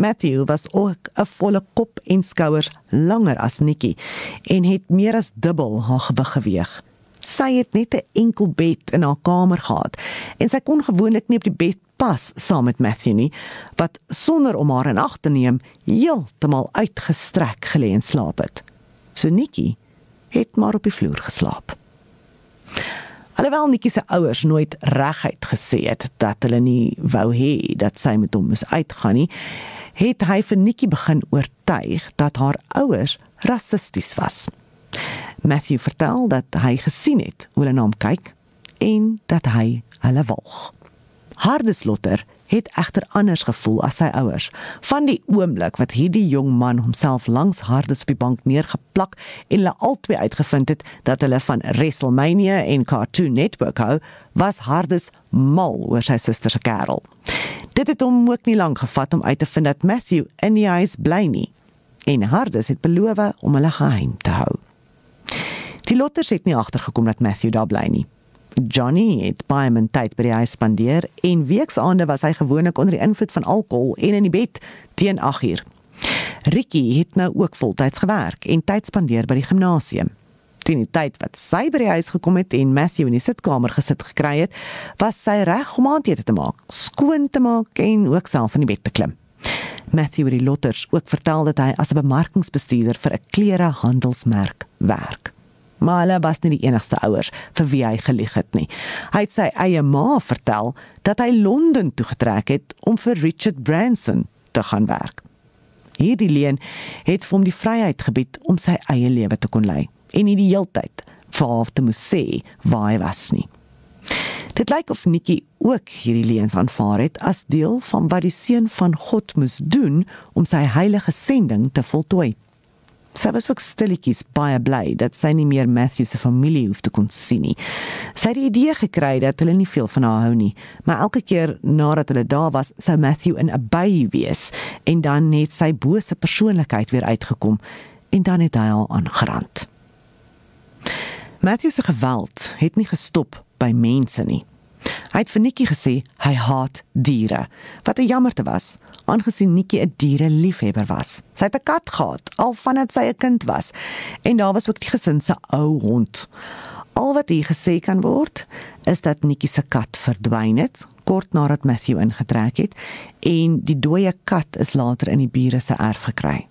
B: Matthew was ook 'n volle kop en skouers langer as Nikki en het meer as dubbel haar gewig geweg. Sy het net 'n enkel bed in haar kamer gehad en sy kon gewoonlik nie op die bed pas saam met Matthew nie wat sonder om haar in ag te neem heeltemal uitgestrek gelê en slaap het. So Nikki het maar op die vloer geslaap. Alhoewel Nikki se ouers nooit reguit gesê het dat hulle nie wou hê dat sy met hom moes uitgaan nie, het hy vir Nikki begin oortuig dat haar ouers rassisties was. Matthew vertel dat hy gesien het hoe hulle na hom kyk en dat hy hulle walg. Hardeslotter het egter anders gevoel as sy ouers. Van die oomblik wat hierdie jong man homself langs Hardes op die bank neergeplak en hulle albei uitgevind het dat hulle van WrestleMania en Cartoon Network hou, was Hardes mal oor sy suster se kerel. Dit het hom ook nie lank gevat om uit te vind dat Matthew in die huis bly nie. En Hardes het beloof om hulle geheim te hou. Die lotters het nie agtergekom dat Matthew daar bly nie. Johnny het baie min tyd by die huis spandeer en weksaande was hy gewoonlik onder die invloed van alkohol en in die bed teen 8uur. Ricky het nou ook voltyds gewerk en tyd spandeer by die gimnasium. Teen die tyd wat sy by die huis gekom het en Matthew in die sitkamer gesit gekry het, was sy reg om aandete te maak, skoon te maak en ook self in die bed te klim. Matthew het die lotters ook vertel dat hy as 'n bemarkingsbestuurder vir 'n klerehandelsmerk werk. Maar hulle was nie die enigste ouers vir wie hy gelieg het nie. Hy het sy eie ma vertel dat hy Londen toe getrek het om vir Richard Branson te gaan werk. Hierdie leen het vir hom die vryheid gebied om sy eie lewe te kon lei en nie die heeltyd vir haar te moet sê waar hy was nie. Dit lyk of Nikki ook hierdie leens aanvaar het as deel van wat die seun van God moes doen om sy heilige sending te voltooi. Sy was ook stilletjies baie bly dat sy nie meer Matthew se familie hoef te kon sien nie. Sy het die idee gekry dat hulle nie veel van haar hou nie, maar elke keer nadat hulle daar was, sou Matthew in 'n by wees en dan net sy bose persoonlikheid weer uitgekom en dan het hy haar aangerand. Matthew se geweld het nie gestop by mense nie. Hy het vir Nikki gesê hy haat diere, wat 'n jammerte was, aangesien Nikki 'n diereliefhebber was. Sy het 'n kat gehad al vandat sy 'n kind was en daar was ook die gesin se ou hond. Al wat hier gesê kan word, is dat Nikki se kat verdwyn het kort nadat Matthew ingetrek het en die dooie kat is later in die bure se erf gekry.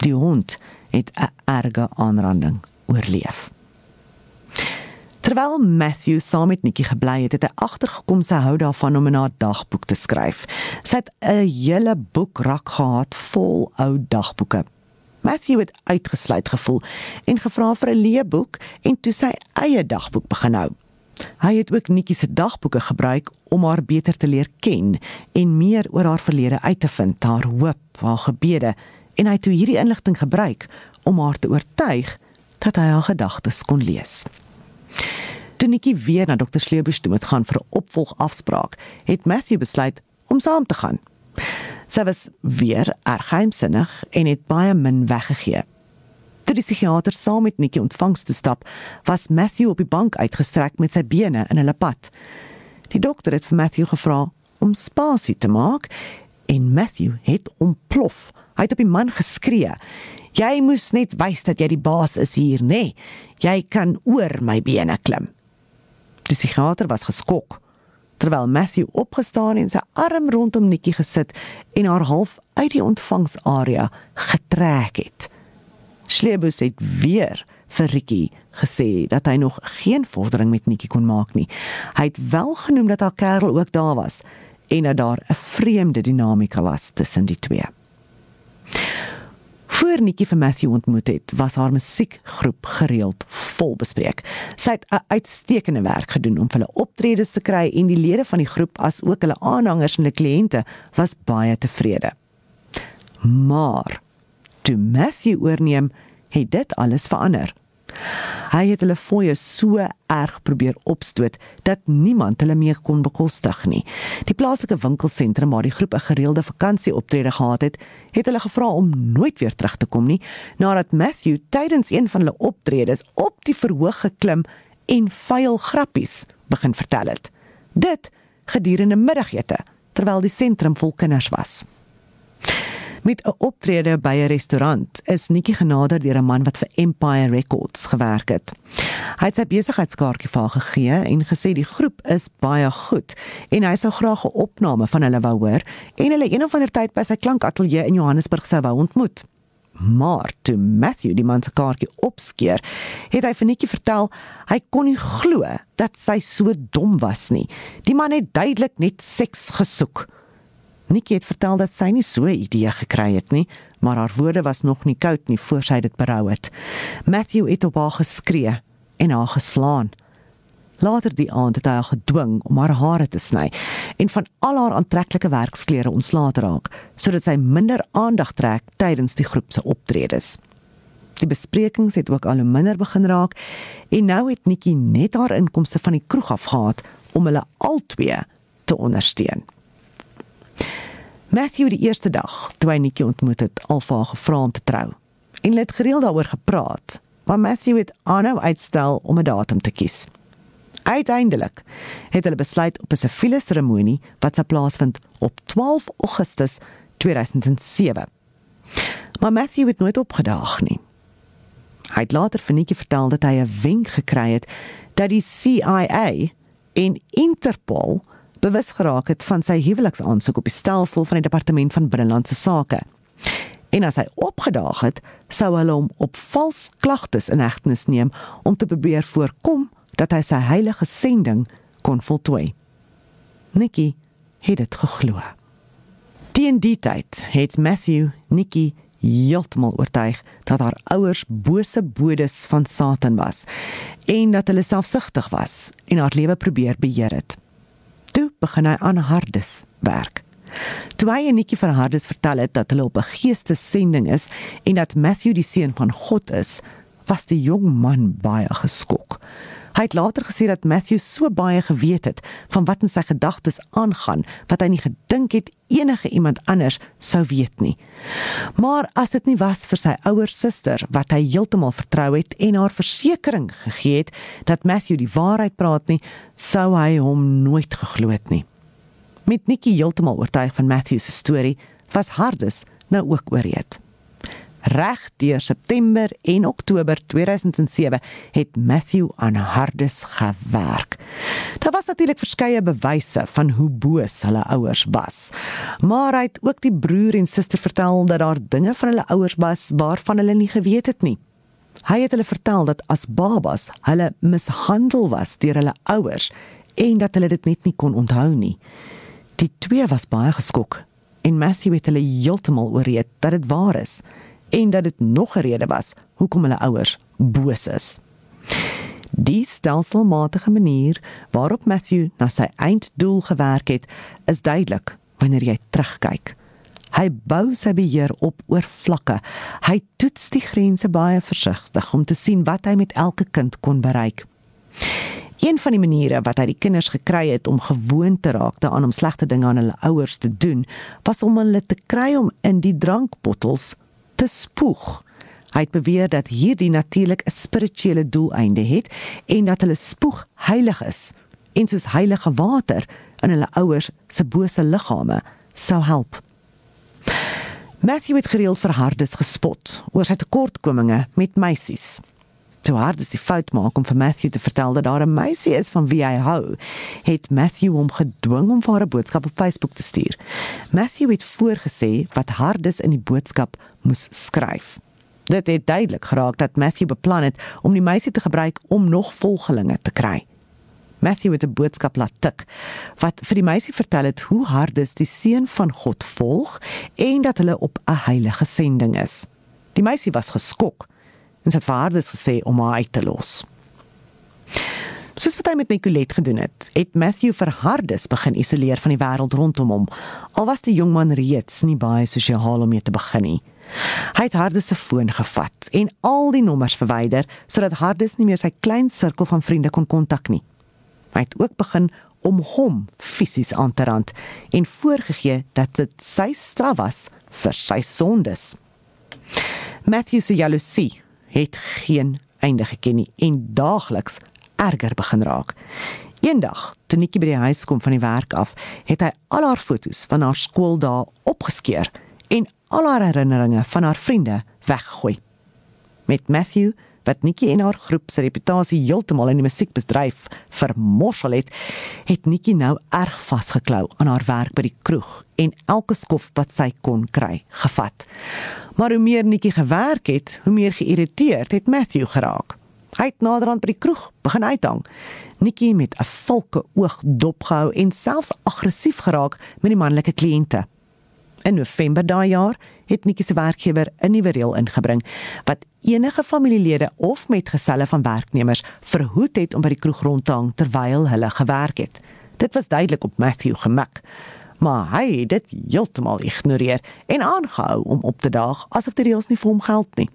B: Die hond het 'n erge aanranding oorleef. Terwyl Matthew saam met Nikki gebly het, het hy agtergekom sy hou daarvan om in haar dagboek te skryf. Sy het 'n hele boekrak gehad vol ou dagboeke. Matthew het uitgesluit gevoel en gevra vir 'n leesboek en toe sy eie dagboek begin hou. Hy het ook Nikki se dagboeke gebruik om haar beter te leer ken en meer oor haar verlede uit te vind, haar hoop, haar gebede en hy het toe hierdie inligting gebruik om haar te oortuig dat hy haar gedagtes kon lees. Toe Nikki weer na dokter Sleebusch toe moet gaan vir 'n opvolgafspraak, het Matthew besluit om saam te gaan. Sy was weer erg geheimsinnig en het baie min weggegee. Toe die psigiater saam met Nikki ontvangs toe stap, was Matthew op die bank uitgestrek met sy bene in 'n pad. Die dokter het vir Matthew gevra om spasie te maak en Matthew het ontplof. Hy het op die man geskree. Jy moes net wys dat jy die baas is hier, nê? Nee. Jy kan oor my bene klim. Die psigiater was geskok terwyl Matthew opgestaan en sy arm rondom Nikki gesit en haar half uit die ontvangsarea getrek het. Sleebus het weer vir Ricky gesê dat hy nog geen vordering met Nikki kon maak nie. Hy het wel genoem dat haar kerel ook daar was en dat daar 'n vreemde dinamika was tussen die twee. Voor Nikki vir Matthew ontmoet het, was haar musiekgroep gereeld vol bespreek. Sy het 'n uitstekende werk gedoen om hulle optredes te kry en die lede van die groep as ook hulle aanhangers en hulle kliënte was baie tevrede. Maar toe Matthew oorneem, het dit alles verander. Hy het hulle fooie so erg probeer opstoot dat niemand hulle meer kon bekostig nie. Die plaaslike winkelsentrum waar die groep 'n gereelde vakansieoptrede gehad het, het hulle gevra om nooit weer terug te kom nie nadat Matthew tydens een van hulle optredes op die verhoog geklim en vuil grappies begin vertel het. Dit gedurende middagete terwyl die sentrum vol kinders was. Met 'n optrede by 'n restaurant is Nikki genader deur 'n man wat vir Empire Records gewerk het. Hy het sy besigheidskaartjie vir haar gegee en gesê die groep is baie goed en hy sou graag 'n opname van hulle wou hoor en hulle een of ander tyd by sy klankateljee in Johannesburg sou wou ontmoet. Maar toe Matthew die man se kaartjie opskeer, het hy vir Nikki vertel hy kon nie glo dat sy so dom was nie. Die man het duidelik net seks gesoek. Nikki het vertel dat sy nie so 'n idee gekry het nie, maar haar woorde was nog nie koud nie voor sy dit berou het. Matthew het op haar geskree en haar geslaan. Later die aand het hy haar gedwing om haar hare te sny en van al haar aantreklike werksklere ontslae te raak sodat sy minder aandag trek tydens die groep se optredes. Die besprekings het ook al hoe minder begin raak en nou het Nikki net haar inkomste van die kroeg af gehad om hulle albei te ondersteun. Matthew die eerste dag toe hy Nikki ontmoet het, alva gevra om te trou. En hulle het gereeld daaroor gepraat, maar Matthew het aanhou uitstel om 'n datum te kies. Uiteindelik het hulle besluit op 'n siviele seremonie wat sou plaasvind op 12 Augustus 2007. Maar Matthew het nooit opgedaag nie. Hy het later vir Nikki vertel dat hy 'n wenk gekry het dat die CIA en Interpol bewus geraak het van sy huweliksaansoek op die stelsel van die departement van binnelandse sake. En as hy opgedaag het, sou hulle hom op vals klagtes in hegtenis neem om te probeer voorkom dat hy sy heilige sending kon voltooi. Nikki het dit geglo. Teen die tyd het Matthew Nikki heeltemal oortuig dat haar ouers bose bodes van Satan was en dat hulle selfsugtig was en haar lewe probeer beheer het. Toe begin hy aan hardes werk. Toe hy en Nikki vir Hardes vertel het dat hulle op 'n geestesending is en dat Matthew die seun van God is, was die jong man baie geskok. Hy het later gesê dat Matthew so baie geweet het van wat in sy gedagtes aangaan wat hy nie gedink het enige iemand anders sou weet nie. Maar as dit nie was vir sy ouer suster wat hy heeltemal vertrou het en haar versekering gegee het dat Matthew die waarheid praat nie, sou hy hom nooit geglo het nie. Met Nikki heeltemal oortuig van Matthew se storie, was Hardes nou ook ooreed. Reg deur September en Oktober 2007 het Matthew aan Hardes gewerk. Daar was natuurlik verskeie bewyse van hoe boos hulle ouers was. Maar hy het ook die broer en suster vertel dat daar dinge van hulle ouers was waarvan hulle nie geweet het nie. Hy het hulle vertel dat as babas hulle mishandel was deur hulle ouers en dat hulle dit net nie kon onthou nie. Die twee was baie geskok en Matthew het hulle heeltemal ooreed dat dit waar is en dat dit nog 'n rede was hoekom hulle ouers boos is. Die stelselmatige manier waarop Matthew na sy einddoel gewerk het, is duidelik wanneer jy terugkyk. Hy bou sy beheer op oor vlakke. Hy toets die grense baie versigtig om te sien wat hy met elke kind kon bereik. Een van die maniere wat hy die kinders gekry het om gewoon te raak daaraan om slegte dinge aan hulle ouers te doen, was om hulle te kry om in die drankbottels te spoeg. Hy het beweer dat hierdie natuurlik 'n spirituele doeleinde het en dat hulle spoeg heilig is en soos heilige water in hulle ouers se bose liggame sou help. Matthew het gereeld vir Hardes gespot oor sy tekortkominge met meisies. Toe Hardes die fout maak om vir Matthew te vertel dat daar 'n meisie is van wie hy hou, het Matthew hom gedwing om vir haar 'n boodskap op Facebook te stuur. Matthew het voorgesê wat Hardes in die boodskap moes skryf. Dit het duidelik geraak dat Matthew beplan het om die meisie te gebruik om nog volgelinge te kry. Matthew het 'n boodskap laat tik wat vir die meisie vertel het hoe Hardes die seun van God volg en dat hulle op 'n heilige sending is. Die meisie was geskok en sy het vir Hardes gesê om haar uit te los. Soos wat hy met Nicolet gedoen het, het Matthew vir Hardes begin isoleer van die wêreld rondom hom. Al was die jong man reeds nie baie sosiaal om mee te begin nie. Hy het Hardes se foon gevat en al die nommers verwyder sodat Hardes nie meer sy klein sirkel van vriende kon kontak nie. Hy het ook begin om hom fisies aan te rand en voorgegee dat dit sy straf was vir sy sondes. Matthew se jaloesie het geen einde geken nie en daagliks erger begin raak. Eendag, toe Nikki by die huis kom van die werk af, het hy al haar foto's van haar skooldae opgeskeur en al haar herinneringe van haar vriende weggooi. Met Matthew wat Nikki en haar groep se reputasie heeltemal in die musiekbedryf vermorsel het, het Nikki nou erg vasgeklou aan haar werk by die kroeg en elke skof wat sy kon kry, gevat. Maar hoe meer Nikki gewerk het, hoe meer geïrriteerd het Matthew geraak. Hy het naderhand by die kroeg begin uithang. Nikki met 'n valke oog dopgehou en selfs aggressief geraak met die manlike kliënte. In November daai jaar het Nikki se werkgewer 'n nuwe reël ingebring wat enige familielede of metgeselle van werknemers verhoed het om by die kroeg rond te hang terwyl hulle gewerk het. Dit was duidelik op Matthew gemak. Maar hy het dit heeltemal ignoreer en aangehou om op te daag asof die reëls nie vir hom geld nie.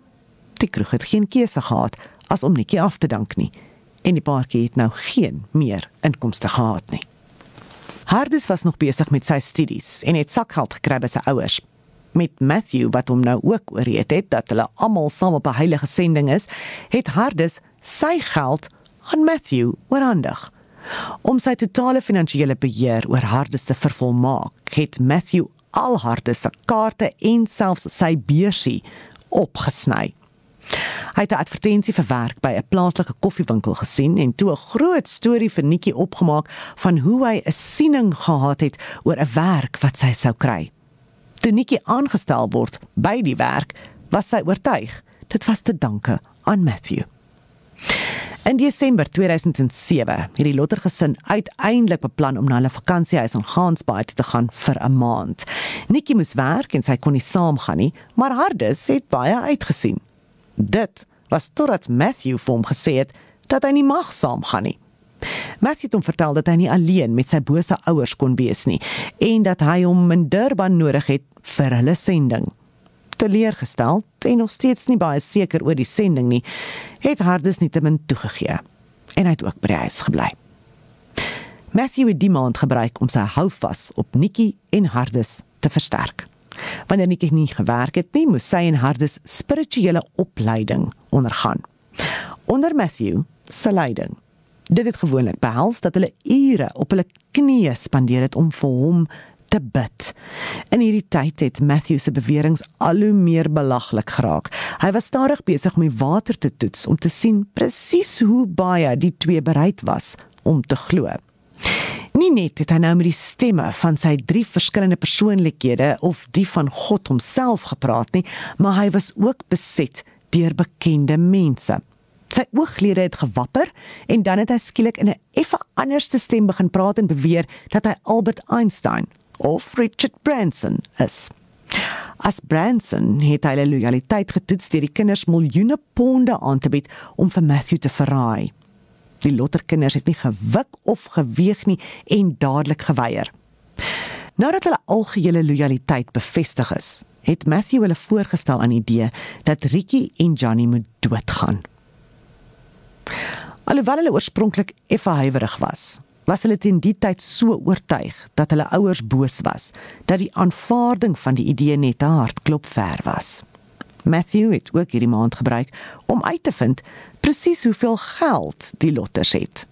B: Die kroeg het geen keuse gehad as om Nikki af te dank nie en die paartjie het nou geen meer inkomste gehad nie. Hardes was nog besig met sy studies en het sakgeld gekry by sy ouers. Met Matthew wat hom nou ook ooreed het dat hulle almal saam op 'n heilige sending is, het Hardes sy geld aan Matthew oorhandig. Om sy totale finansiële beheer oor Hardes te vervolmaak, het Matthew al Hardes se kaarte en selfs sy beursie opgesny. Hy het 'n advertensie verwerk by 'n plaaslike koffiewinkel gesien en toe 'n groot storie vir Nikki opgemaak van hoe hy 'n siening gehad het oor 'n werk wat sy sou kry. Toe Nikki aangestel word by die werk, was sy oortuig dit was te danke aan Matthew. In Desember 2007 het die Lotter gesin uiteindelik beplan om na hulle vakansiehuis in Gansbaai te gaan vir 'n maand. Nikki moes werk en sy kon nie saamgaan nie, maar Hardus het baie uitgesien. Dit was totdat Matthew vir hom gesê het dat hy nie mag saamgaan nie. Matthew het hom vertel dat hy nie alleen met sy bose ouers kon wees nie en dat hy hom in Durban nodig het vir hulle sending teleurgestel en nog steeds nie baie seker oor die sending nie, het Hardes nietemin toegegee en hy het ook by die huis gebly. Matthew het die maand gebruik om sy houvas op Nikki en Hardes te versterk. Wanneer Nikki nie gewerk het nie, moes sy en Hardes spirituele opleiding ondergaan. Onder Matthew se leiding. Dit het gewoonlik behels dat hulle ure op hulle knieë spandeer het om vir hom te bid. In hierdie tyd het Matthew se beweringe al hoe meer belaglik geraak. Hy was stadig besig om die water te toets om te sien presies hoe baie die twee bereid was om te glo. Nie net het hy nou met die stemme van sy drie verskillende persoonlikhede of die van God homself gepraat nie, maar hy was ook beset deur bekende mense. Sy ooglede het gewapper en dan het hy skielik in 'n effe anderste stem begin praat en beweer dat hy Albert Einstein of Richard Branson is. As Branson het hy loyaliteit getoets deur die kinders miljoene ponde aan te bied om vir Matthew te verraai. Die lotterkinders het nie gewik of geweeg nie en dadelik geweier. Nadat hulle algehele loyaliteit bevestig is, het Matthew hulle voorgestel aan die idee dat Ricky en Johnny moet doodgaan. Alhoewel hulle oorspronklik effe huiwerig was, was hulle teen die tyd so oortuig dat hulle ouers boos was dat die aanvaarding van die idee net 'n hartklop ver was. Matthew het ook hierdie maand gebruik om uit te vind presies hoeveel geld die lotters het.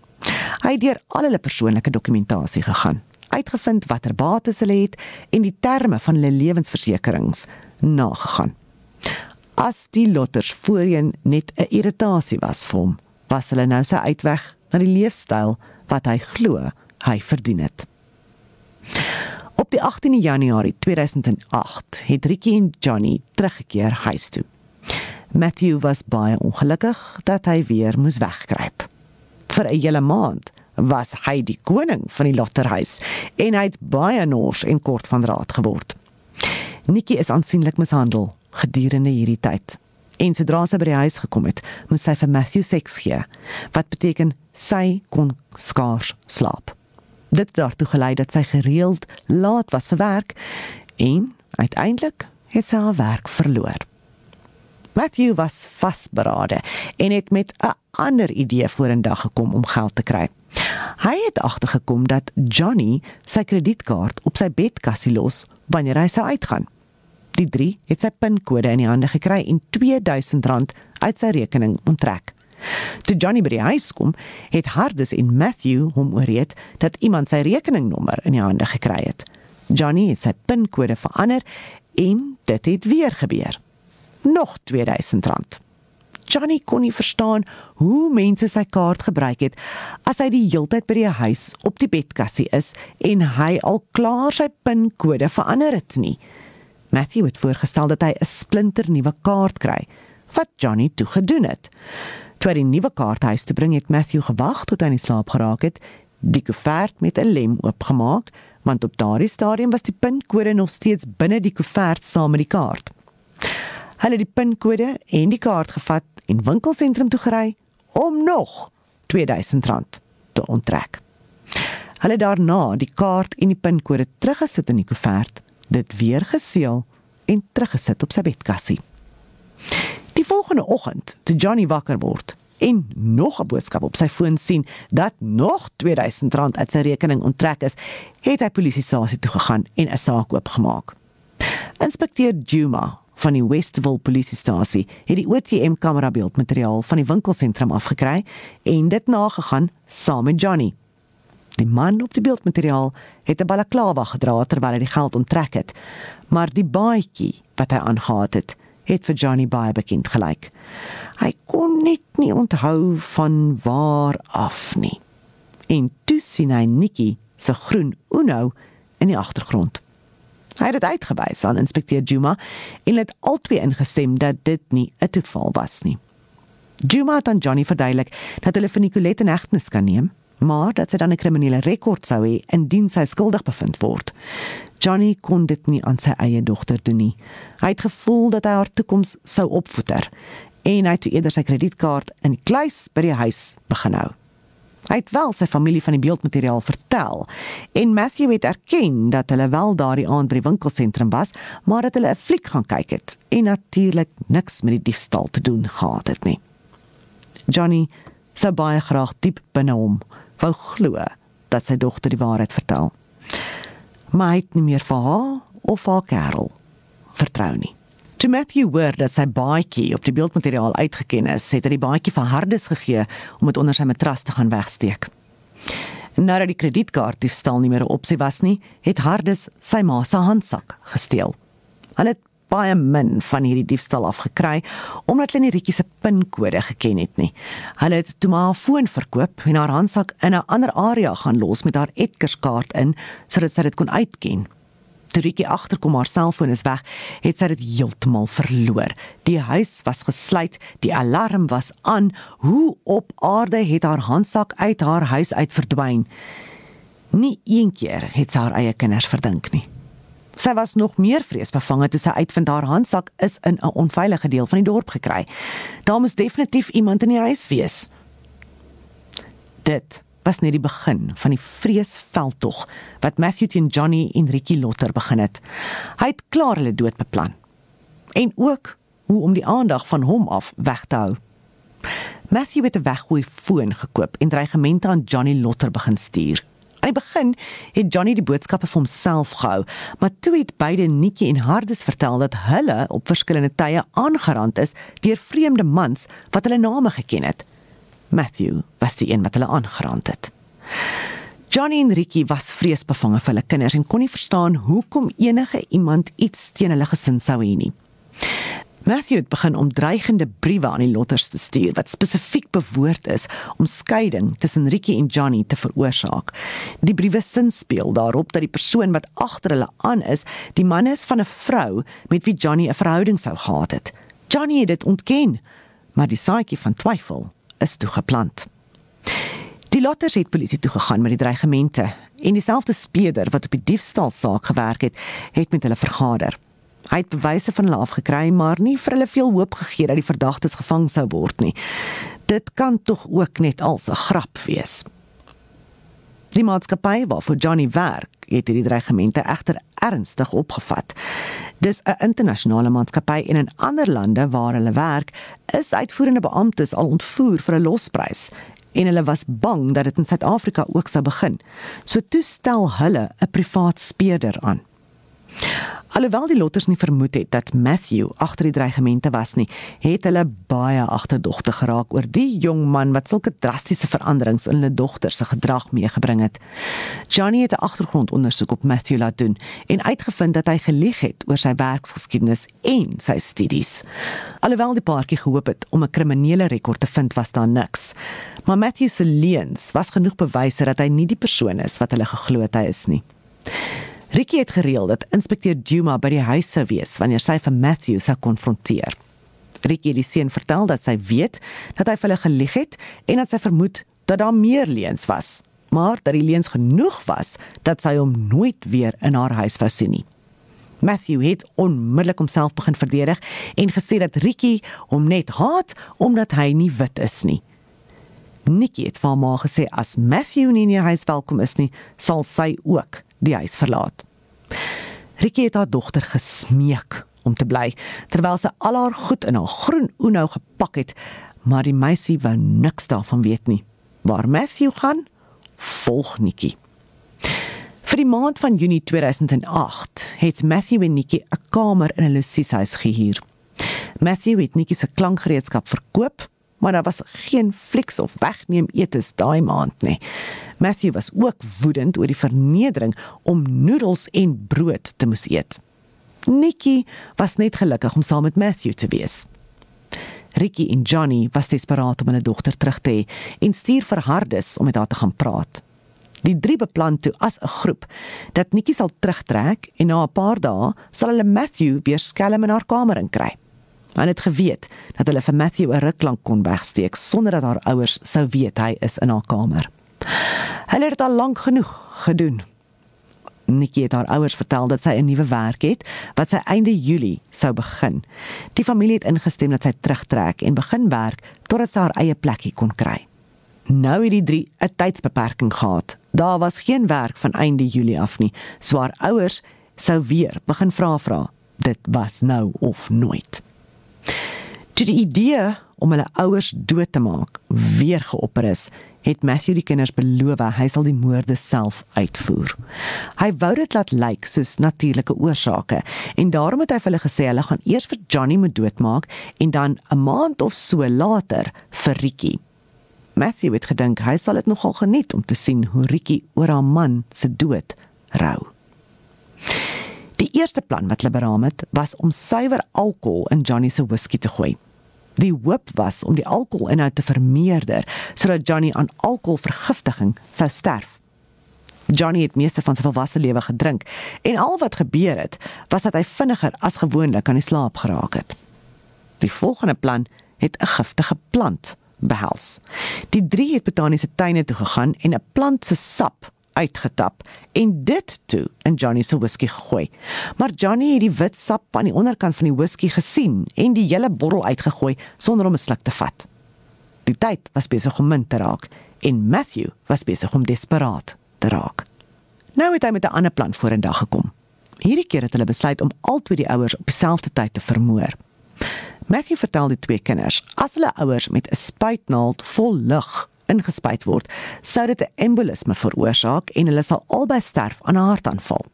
B: Hy het deur al hulle persoonlike dokumentasie gegaan, uitgevind watter bates hulle het en die terme van hulle lewensversekerings nagegaan. As die lotters voorheen net 'n irritasie was vir hom, was hulle nou sy uitweg na die leefstyl wat hy glo hy verdien het. Op die 18de Januarie 2008 het Ricky en Johnny teruggekeer huis toe. Matthew was baie ongelukkig dat hy weer moes wegkruip. Vir 'n hele maand was hy die koning van die lotterhuis en hy het baie nors en kort van raad geword. Nikki is aansienlik mishandel gedurende hierdie tyd. En sodra sy by die huis gekom het, moes sy vir Matthew seks gee, wat beteken sy kon skaars slaap. Dit het daartoe gelei dat sy gereeld laat was vir werk en uiteindelik het sy haar werk verloor. Matthew was vasberade en het met 'n ander idee vorendag gekom om geld te kry. Hy het agtergekom dat Johnny sy kredietkaart op sy bedkassie los wanneer hy sou uitgaan. Die 3 het sy pinkode in die hande gekry en R2000 uit sy rekening onttrek. Toe Johnny by die huis kom, het Hardes en Matthew hom ooreed dat iemand sy rekeningnommer in die hande gekry het. Johnny het sy pinkode verander en dit het weer gebeur. Nog R2000. Johnny kon nie verstaan hoe mense sy kaart gebruik het as hy die heeltyd by die huis op die bedkassie is en hy al klaar sy pinkode verander het nie. Matthew het voorgestel dat hy 'n splinter nuwe kaart kry, wat Johnny toe gedoen het. Toe hy die nuwe kaart huis toe bring, het Matthew gewag tot hy in slaap geraak het, die koevert met 'n lem oopgemaak, want op daardie stadium was die pinkode nog steeds binne die koevert saam met die kaart. Hulle het die pinkode en die kaart gevat en winkelsentrum toe gery om nog R2000 te onttrek. Hulle daarna die kaart en die pinkode teruggesit in die koevert dit weer geseël en teruggesit op sy bedkassie. Die volgende oggend, toe Johnny wakker word en nog 'n boodskap op sy foon sien dat nog R2000 uit sy rekening onttrek is, het hy polisiestasie toe gegaan en 'n saak oopgemaak. Inspekteur Juma van die Westville polisiestasie het die OTM-kamera beeldmateriaal van die winkelsentrum afgekry en dit nagegaan saam met Johnny. Die man op die beeldmateriaal het 'n balaklava gedra terwyl hy die geld onttrek het, maar die baadjie wat hy aangetree het, het vir Johnny baie bekend gelyk. Hy kon net nie onthou van waar af nie. En toe sien hy Nikki se groen Uno in die agtergrond. Hy het dit uitgewys aan inspekteur Juma en het albei ingestem dat dit nie 'n toeval was nie. Juma het aan Johnny verduidelik dat hulle vir Nicolette 'n egtenis kan neem, maar dat sy dan 'n kriminele rekord sou hê indien sy skuldig bevind word. Johnny kon dit nie aan sy eie dogter doen nie. Hy het gevoel dat hy haar toekoms sou opvoeder en hy het eerder sy kredietkaart in die kluis by die huis begin hou. Hy het wel sy familie van die beeldmateriaal vertel en Matthew het erken dat hulle wel daardie aand by die winkelsentrum was, maar dat hulle 'n fliek gaan kyk het en natuurlik niks met die diefstal te doen gehad het nie. Johnny sou baie graag diep binne hom wou glo dat sy dogter die waarheid vertel. Maar hy het nie meer vir haar of haar kerel vertrou nie. Toe Matthew hoor dat sy baadjie op die beeldmateriaal uitgeken is, het hy die baadjie vir Hardes gegee om dit onder sy matras te gaan wegsteek. Nadat die kredietkaart diefstal nie meer 'n opsie was nie, het Hardes sy ma se handsak gesteel. Hulle het baie min van hierdie diefstal afgekry omdat hulle nie Rietjie se pinkode geken het nie. Hulle het toe maar haar foon verkoop en haar handsak in 'n ander area gaan los met haar Edgarskaart in sodat sy dit kon uitken. Toe Rietjie agterkom haar selfoon is weg, het sy dit heeltemal verloor. Die huis was gesluit, die alarm was aan. Hoe op aarde het haar handsak uit haar huis uit verdwyn? Nie een keer het sy haar eie kinders verdink nie. Sy was nog meer vreesbevange toe sy uitvind haar handsak is in 'n onveilige deel van die dorp gekry. Daar moes definitief iemand in die huis wees. Dit was net die begin van die vreesveldtog wat Matthew teen Johnny en Ricky Lotter begin het. Hy het klaar hulle dood beplan. En ook hoe om die aandag van hom af weg te hou. Matthew het 'n weggooi foon gekoop en dreigemente aan Johnny Lotter begin stuur. Aan die begin het Johnny die boodskappe vir homself gehou, maar toe het beide Nikki en Hardes vertel dat hulle op verskillende tye aangerand is deur vreemde mans wat hulle name geken het. Matthew was die een wat hulle aangeraand het. Johnny en Ricky was vreesbevange vir hulle kinders en kon nie verstaan hoekom enige iemand iets teen hulle gesin sou hê nie. Matthew het begin om dreigende briewe aan die Lotters te stuur wat spesifiek bewoord is om skeiding tussen Ricky en Johnny te veroorsaak. Die briewe sin speel daarop dat die persoon wat agter hulle aan is, die man is van 'n vrou met wie Johnny 'n verhouding sou gehad het. Johnny het dit ontken, maar die saadjie van twyfel is toegeplant. Die lotters het polisie toe gegaan met die dreigemente en dieselfde speeder wat op die diefstalsaak gewerk het, het met hulle vergader. Hy het bewyse van hulle afgekry, maar nie vir hulle veel hoop gegee dat die verdagtes gevang sou word nie. Dit kan tog ook net als 'n grap wees. Die maatskappy waarvoor Johnny werk, het hierdie dreigemente egter ernstig opgevat. Dis 'n internasionale maatskappy en in ander lande waar hulle werk, is uitvoerende beamptes al ontvoer vir 'n losprys en hulle was bang dat dit in Suid-Afrika ook sou begin. So toestel hulle 'n privaat speurder aan. Alhoewel die lotters nie vermoed het dat Matthew agter die dreigemente was nie, het hulle baie agterdogtig geraak oor die jong man wat sulke drastiese veranderings in hulle dogter se gedrag meegebring het. Johnny het 'n agtergrondondersoek op Matthew laat doen en uitgevind dat hy gelieg het oor sy werksgeskiedenis en sy studies. Alhoewel die paartjie gehoop het om 'n kriminele rekord te vind, was daar niks. Maar Matthew se leuns was genoeg bewyse dat hy nie die persoon is wat hulle geglo het hy is nie. Ricky het gereël dat inspekteur Duma by die huis sou wees wanneer sy vir Matthew sou konfronteer. Ricky het die seun vertel dat sy weet dat hy vir hulle gelieg het en dat sy vermoed dat daar meer leuns was, maar dat die leuns genoeg was dat sy hom nooit weer in haar huis wou sien nie. Matthew het onmiddellik homself begin verdedig en gesê dat Ricky hom net haat omdat hy nie wit is nie. Nikki het vir haar ma gesê as Matthew nie in die huis welkom is nie, sal sy ook die huis verlaat. Ricky het haar dogter gesmeek om te bly terwyl sy al haar goed in haar groen Uno gepak het, maar die meisie wou niks daarvan weet nie. Waar Matthew gaan, volg Nikki. Vir die maand van Junie 2008 het Matthew en Nikki 'n kamer in 'n lusieshuis gehuur. Matthew het Nikki se klankgereedskap verkoop maar daar was geen fliks of wegneem etes daai maand nie. Matthew was ook woedend oor die vernedering om noedels en brood te moes eet. Nikki was net gelukkig om saam met Matthew te wees. Ricky en Johnny was desperaat om hulle dogter terug te hê en stuur vir Hardes om met haar te gaan praat. Die drie beplan toe as 'n groep dat Nikki sal terugtrek en na 'n paar dae sal hulle Matthew weer skelm in haar kamer inkry. Hulle het geweet dat hulle vir Matthew 'n ruk lank kon wegsteek sonder dat haar ouers sou weet hy is in haar kamer. Hulle het al lank genoeg gedoen. Nikki het haar ouers vertel dat sy 'n nuwe werk het wat sy einde Julie sou begin. Die familie het ingestem dat sy terugtrek en begin werk totdat sy haar eie plekkie kon kry. Nou het die drie 'n tydsbeperking gehad. Daar was geen werk van einde Julie af nie. So haar ouers sou weer begin vra vra. Dit was nou of nooit. Toe die idee om hulle ouers dood te maak weer geopper is, het Matthew die kinders beloof hy sal die moorde self uitvoer. Hy wou dit laat lyk soos natuurlike oorsake en daarom het hy vir hulle gesê hulle gaan eers vir Johnny moet doodmaak en dan 'n maand of so later vir Ricky. Matthew het gedink hy sal dit nogal geniet om te sien hoe Ricky oor haar man se dood rou. Die eerste plan wat hulle beraam het, was om suiwer alkohol in Johnny se whisky te gooi. Die hoop was om die alkoholinhoud te vermeerder sodat Johnny aan alkoholvergiftiging sou sterf. Johnny het meeste van sy volwasse lewe gedrink en al wat gebeur het was dat hy vinniger as gewoonlik aan die slaap geraak het. Die volgende plan het 'n giftige plant behels. Die drie het botaniese tuine toe gegaan en 'n plant se sap uitgetap en dit toe in Johnny se whisky gegooi. Maar Johnny het die wit sap aan die onderkant van die whisky gesien en die hele bottel uitgegooi sonder om 'n sluk te vat. Die tyd was besig om min te raak en Matthew was besig om desperaat te raak. Nou het hy met 'n ander plan vorendag gekom. Hierdie keer het hulle besluit om albei die ouers op dieselfde tyd te vermoor. Matthew vertel die twee kinders as hulle ouers met 'n spuitnaald vol lug ingespuit word, sou dit 'n embolisme veroorsaak en hulle sal albei sterf aan 'n hartaanval.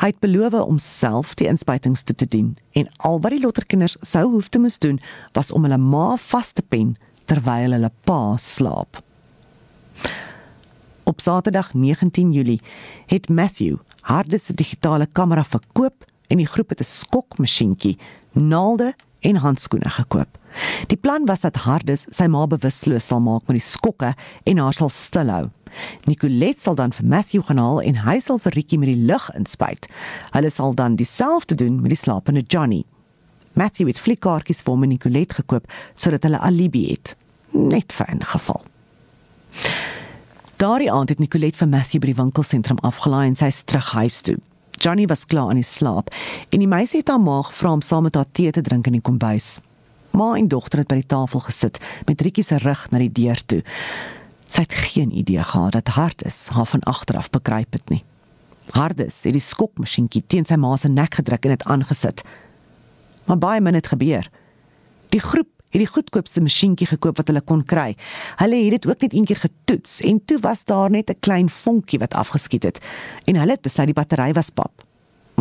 B: Hy het beloof om self die inspuitings te, te doen en al wat die lotterkinders sou hoef te moes doen was om hulle ma vas te pen terwyl hulle pa slaap. Op Saterdag 19 Julie het Matthew harde se digitale kamera verkoop en die groep het 'n skokmasjienkie, naalde en handskoene gekoop. Die plan was dat Hardes sy ma bewusteloos sal maak met die skokke en haar sal stilhou. Nicolet sal dan vir Matthew gaan haal en hy sal vir Ricky met die lug inspuit. Hulle sal dan dieselfde doen met die slapende Johnny. Matthew het flikkaartjies vir hom en Nicolet gekoop sodat hulle alibi het, net vir 'n geval. Daardie aand het Nicolet vir Matthew by die winkelsentrum afgelaai en sy is terug huis toe. Johnny was klaar in die slaap en die meisie het haar maag vra om saam met haar tee te drink in die kombuis. Ma en dogter het by die tafel gesit met Rietjie se rug na die deur toe. Sy het geen idee gehad dat Hardes haar van agter af bekruip het nie. Hardes het die skokmasjienkie teen sy ma se nek gedruk en dit aangesit. Maar baie min het gebeur. Die groep het die goedkoopste masjienkie gekoop wat hulle kon kry. Hulle het dit ook net een keer getoets en toe was daar net 'n klein vonkie wat afgeskiet het en hulle het besluit die battery was pap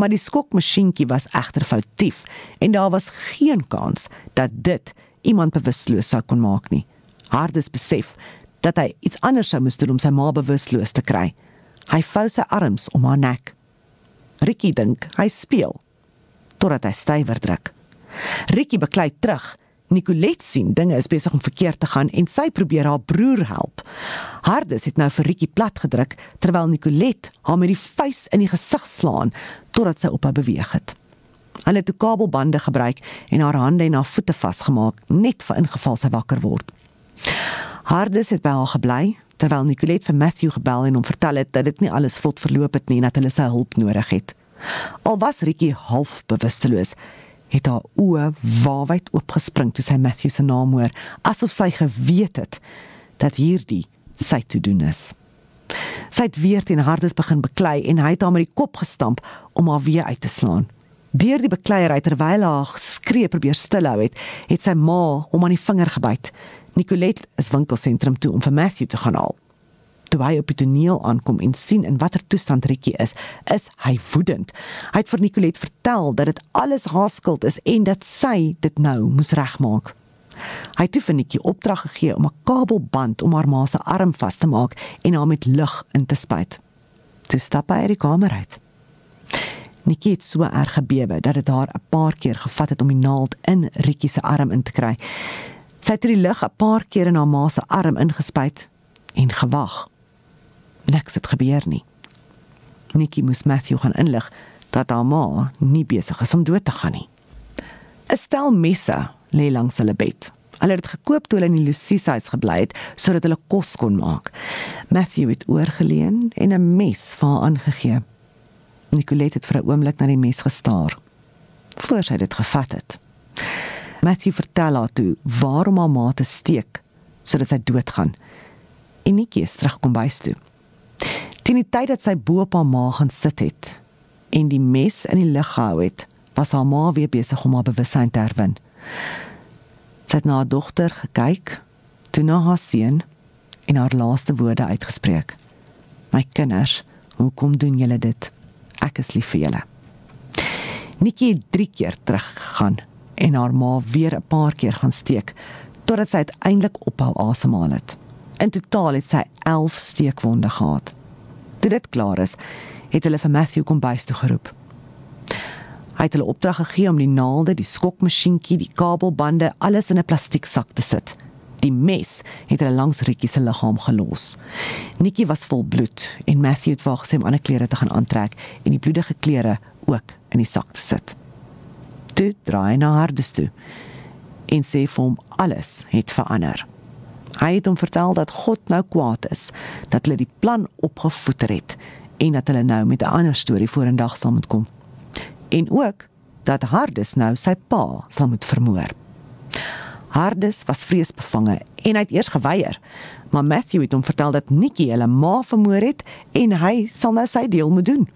B: maar die skokmasjienkie was egter foutief en daar was geen kans dat dit iemand bewusteloos sou kon maak nie. Hardes besef dat hy iets anders sou moes doen om sy ma bewusteloos te kry. Hy vou sy arms om haar nek. Ricky dink hy speel totdat hy stywer druk. Ricky beklei terug Nicolet sien dinge is besig om verkeerd te gaan en sy probeer haar broer help. Hardes het nou vir Rietjie plat gedruk terwyl Nicolet haar met die vuis in die gesig slaan totdat sy op haar beweeg het. Hulle het 'n kabelbande gebruik en haar hande en haar voete vasgemaak net vir ingeval sy wakker word. Hardes het by haar gebly terwyl Nicolet vir Matthew gebel en hom vertel het dat dit nie alles vlot verloop het nie en dat hulle sy hulp nodig het. Al was Rietjie half bewusteloos, het haar oë waarwyd oopgespring toe sy Matthew se naam hoor, asof sy geweet het dat hierdie sy te doen is. Sy het weer teen hardes begin beklei en hy het haar met die kop gestamp om haar weer uit te slaan. Deur die bekleierery terwyl haar skree probeer stilhou het, het sy ma hom aan die vinger gebyt. Nicolet is winkelsentrum toe om vir Matthew te gaan haal toe hy op die toneel aankom en sien in watter toestand Rietjie is, is hy woedend. Hy het vir Nicolet vertel dat dit alles haar skuld is en dat sy dit nou moes regmaak. Hy het vir Nikki opdrag gegee om 'n kabelband om haar ma se arm vas te maak en haar met lug in te spuit. Toe stap hy uit die kamer uit. Nikki het so erg gebewe dat dit haar 'n paar keer gevat het om die naald in Rietjie se arm in te kry. Sy het die lug 'n paar keer in haar ma se arm ingespuit en gewag. Niks het gebeur nie. Nikki moes Matthew gaan inlig dat haar ma nie besig is om dood te gaan nie. 'n Stel messe lê langs hulle bed. Hulle het gekoop toe hulle in die Lucia huis gebly het sodat hulle kos kon maak. Matthew het oorgeleen en 'n mes vir haar aangegee. Nicolette het vir 'n oomblik na die mes gestaar voor sy dit gevat het. Matthew vertel haar toe waarom haar ma te steek sodat sy doodgaan. En Nikki is terug kom bys toe. Teen die tyd dat sy bo op haar ma gaan sit het en die mes in die lug gehou het, was haar ma weer besig om haar bewussyn te herwin. Sy het na haar dogter gekyk, toe na haar seun en haar laaste woorde uitgespreek. My kinders, hoekom doen julle dit? Ek is lief vir julle. Nikki het 3 keer teruggegaan en haar ma weer 'n paar keer gaan steek totdat sy uiteindelik ophou asemhaal het. In totaal het sy 11 steekwonde gehad. Toe dit klaar is, het hulle vir Matthew kom bys toe geroep. Hy het hulle opdrag gegee om die naalde, die skokmasjienkie, die kabelbande, alles in 'n plastieksak te sit. Die mes het hulle langs Rietjie se liggaam gelos. Nikki was vol bloed en Matthew het wag sy om ander klere te gaan aantrek en die bloedige klere ook in die sak te sit. Toe draai na Hardes toe en sê vir hom alles het verander. Hy het hom vertel dat God nou kwaad is, dat hulle die plan opgevoeter het en dat hulle nou met 'n ander storie vorendag sal moet kom. En ook dat Hardes nou sy pa sal moet vermoor. Hardes was vreesbevange en hy het eers geweier, maar Matthew het hom vertel dat Nikki hulle ma vermoor het en hy sal nou sy deel moet doen.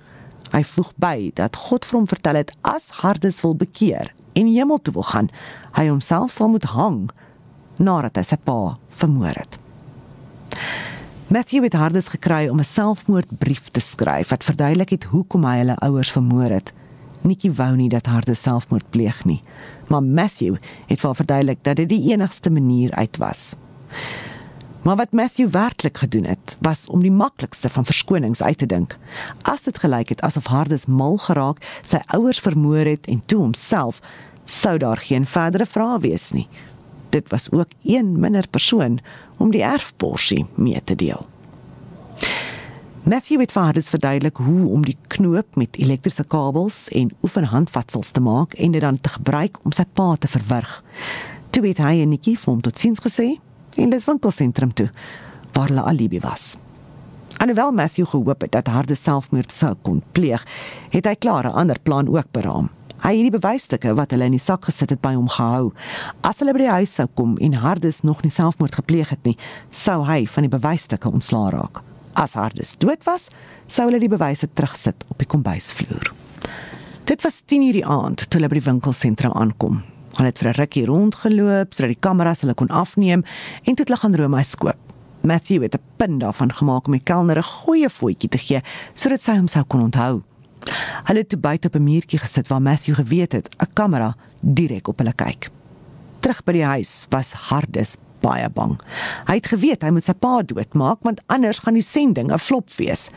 B: Hy voeg by dat God vir hom vertel het as Hardes wil bekeer en hemel toe wil gaan, hy homself sal moet hang nadat hy sy pa vermoor het. Matthew het Hardes gekry om 'n selfmoordbrief te skryf wat verduidelik het hoekom hy hulle ouers vermoor het. Nikki wou nie dat Hardes selfmoord pleeg nie, maar Matthew het vir verduidelik dat dit die enigste manier uit was. Maar wat Matthew werklik gedoen het, was om die maklikste van verskonings uit te dink. As dit gelyk het asof Hardes mal geraak, sy ouers vermoor het en toe homself, sou daar geen verdere vrae wees nie. Dit was ook een minder persoon om die erfporsie mee te deel. Matthew het Hardes verduidelik hoe om die knoop met elektriese kabels en oefenhandvatsels te maak en dit dan te gebruik om sy pa te verwrig. Toe het hy en Nikki vir hom totsiens gesê in die winkelsentrum toe waar hulle alibi was. Alhoewel Matthew gehoop het dat Harde selfmoord sou kon pleeg, het hy klaar 'n ander plan ook beraam. Hy het die bewysstukke wat hulle in die sak gesit het by hom gehou. As hulle by die huis sou kom en Hardes nog nie selfmoord gepleeg het nie, sou hy van die bewysstukke ontslaa raak. As Hardes dood was, sou hulle die bewyse terugsit op die kombuisvloer. Dit was 10:00 die aand toe hulle by die winkelsentrum aankom. Hulle het vir 'n rukkie rondgeloop sodat die kameras hulle kon afneem en toe het hulle gaan roomys koop. Matthew het 'n punt daarvan gemaak om die kelner 'n goeie voetjie te gee sodat sy hom sou kon onthou. Hulle het buite op 'n muurtjie gesit waar Matthew geweet het 'n kamera direk op hulle kyk. Terug by die huis was Hardes baie bang. Hy het geweet hy moet sy pa doodmaak want anders gaan die sending 'n flop wees.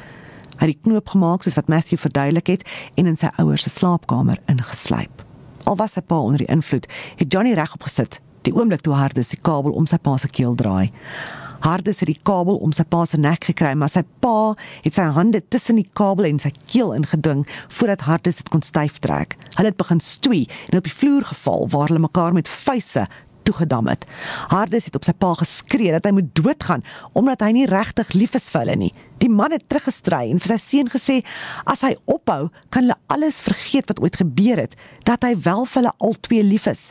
B: Hy het die knoop gemaak soos wat Matthew verduidelik het en in sy ouers se slaapkamer ingeslyp. Al was sy pa onder die invloed, het Johnny regop gesit, die oomblik toe Hardes die kabel om sy pa se keel draai. Hardes het die kabel om sy pa se nek gekry, maar sy pa het sy hande tussen die kabel en sy keel ingeding voordat Hardes dit kon styf trek. Hulle het begin stoei en op die vloer geval waar hulle mekaar met vuise toegedam het. Hardes het op sy pa geskree dat hy moet doodgaan omdat hy nie regtig lief is vir hulle nie. Die man het teruggestry en vir sy seun gesê as hy ophou, kan hulle alles vergeet wat ooit gebeur het, dat hy wel vir hulle albei lief is.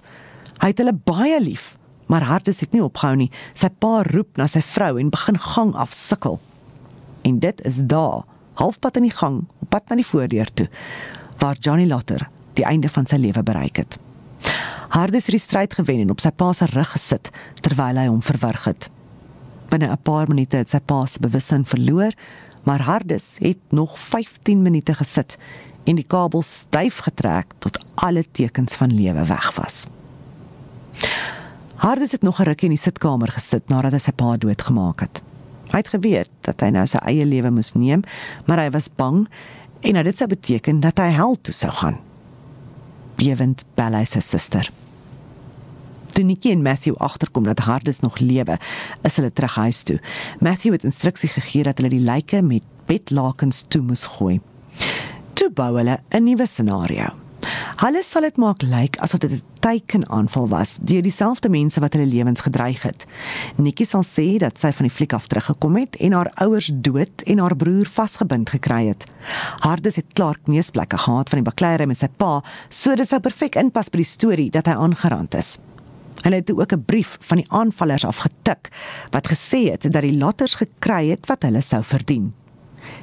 B: Hy het hulle baie lief, maar Hardes het nie opgehou nie. Sy pa roep na sy vrou en begin gang af sukkel. En dit is daar, halfpad in die gang, op pad na die voordeur toe, waar Johnny Lotter die einde van sy lewe bereik het. Hardes het die stryd gewen en op sy pa se rug gesit terwyl hy hom verwrig het. Binne 'n paar minute het sy pa se bewussyn verloor, maar Hardes het nog 15 minute gesit en die kabel styf getrek tot alle tekens van lewe weg was. Hardes het nog 'n rukkie in die sitkamer gesit nadat hy sy pa doodgemaak het. Hy het geweet dat hy nou sy eie lewe moes neem, maar hy was bang en dit sou beteken dat hy hel toe sou gaan bewend bel hy sy suster. Toe Nikki en Matthew agterkom dat Hardus nog lewe, is hulle terug huis toe. Matthew het instruksie gegee dat hulle die lyke met bedlakens toe moes gooi. Toe bou hulle 'n nuwe scenario. Hulle sal dit maak lyk asof dit 'n teikenaanval was deur dieselfde mense wat hulle lewens gedreig het. Nikki sal sê dat sy van die fliek af teruggekom het en haar ouers dood en haar broer vasgebind gekry het. Hardus het klaar kneusplekke gehad van die bakleierery met sy pa, so dit sou perfek inpas by die storie dat hy aangerand is. Hulle het ook 'n brief van die aanvallers afgetik wat gesê het dat die latters gekry het wat hulle sou verdien.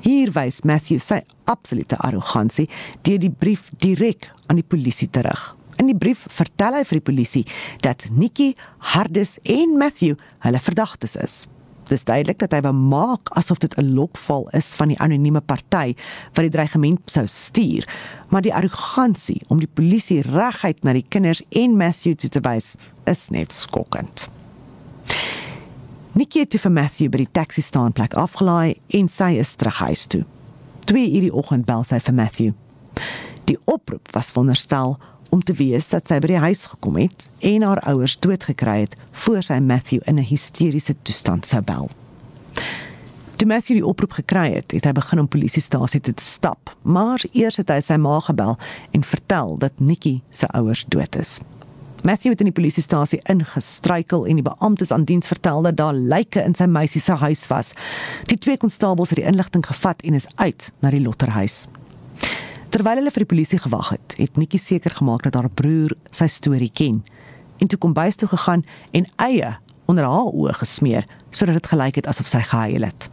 B: Hier wys Matthew sy absolute arrogansie deur die brief direk aan die polisie terug. In die brief vertel hy vir die polisie dat Nikki, Hardus en Matthew hulle verdagtes is. Dis duidelik dat hy wou maak asof dit 'n lokval is van die anonieme party wat die dreigement sou stuur, maar die arrogansie om die polisie reguit na die kinders en Matthew te wys is net skokkend. Nikki het vir Matthew by die taxi staanplek afgelaai en sy is terug huis toe. 2 uur die oggend bel sy vir Matthew. Die oproep was wonderstel om te weet dat sy by die huis gekom het en haar ouers doodgekry het voor sy Matthew in 'n hysteriese toestand sou bel. Toe Matthew die oproep gekry het, het hy begin om polisiestasie toe te stap, maar eers het hy sy ma gebel en vertel dat Nikki se ouers dood is. Matthew het in die polisiestasie ingestruikel en die beamptes aan diens vertel dat daar lyke in sy meisie se huis was. Die twee konstabels het die inligting gevat en is uit na die lotterhuis. Terwyl hulle vir die polisie gewag het, het Nikki seker gemaak dat haar broer sy storie ken en toe kom bys toe gegaan en eie onder haar oë gesmeer sodat dit gelyk het asof sy gehuil het.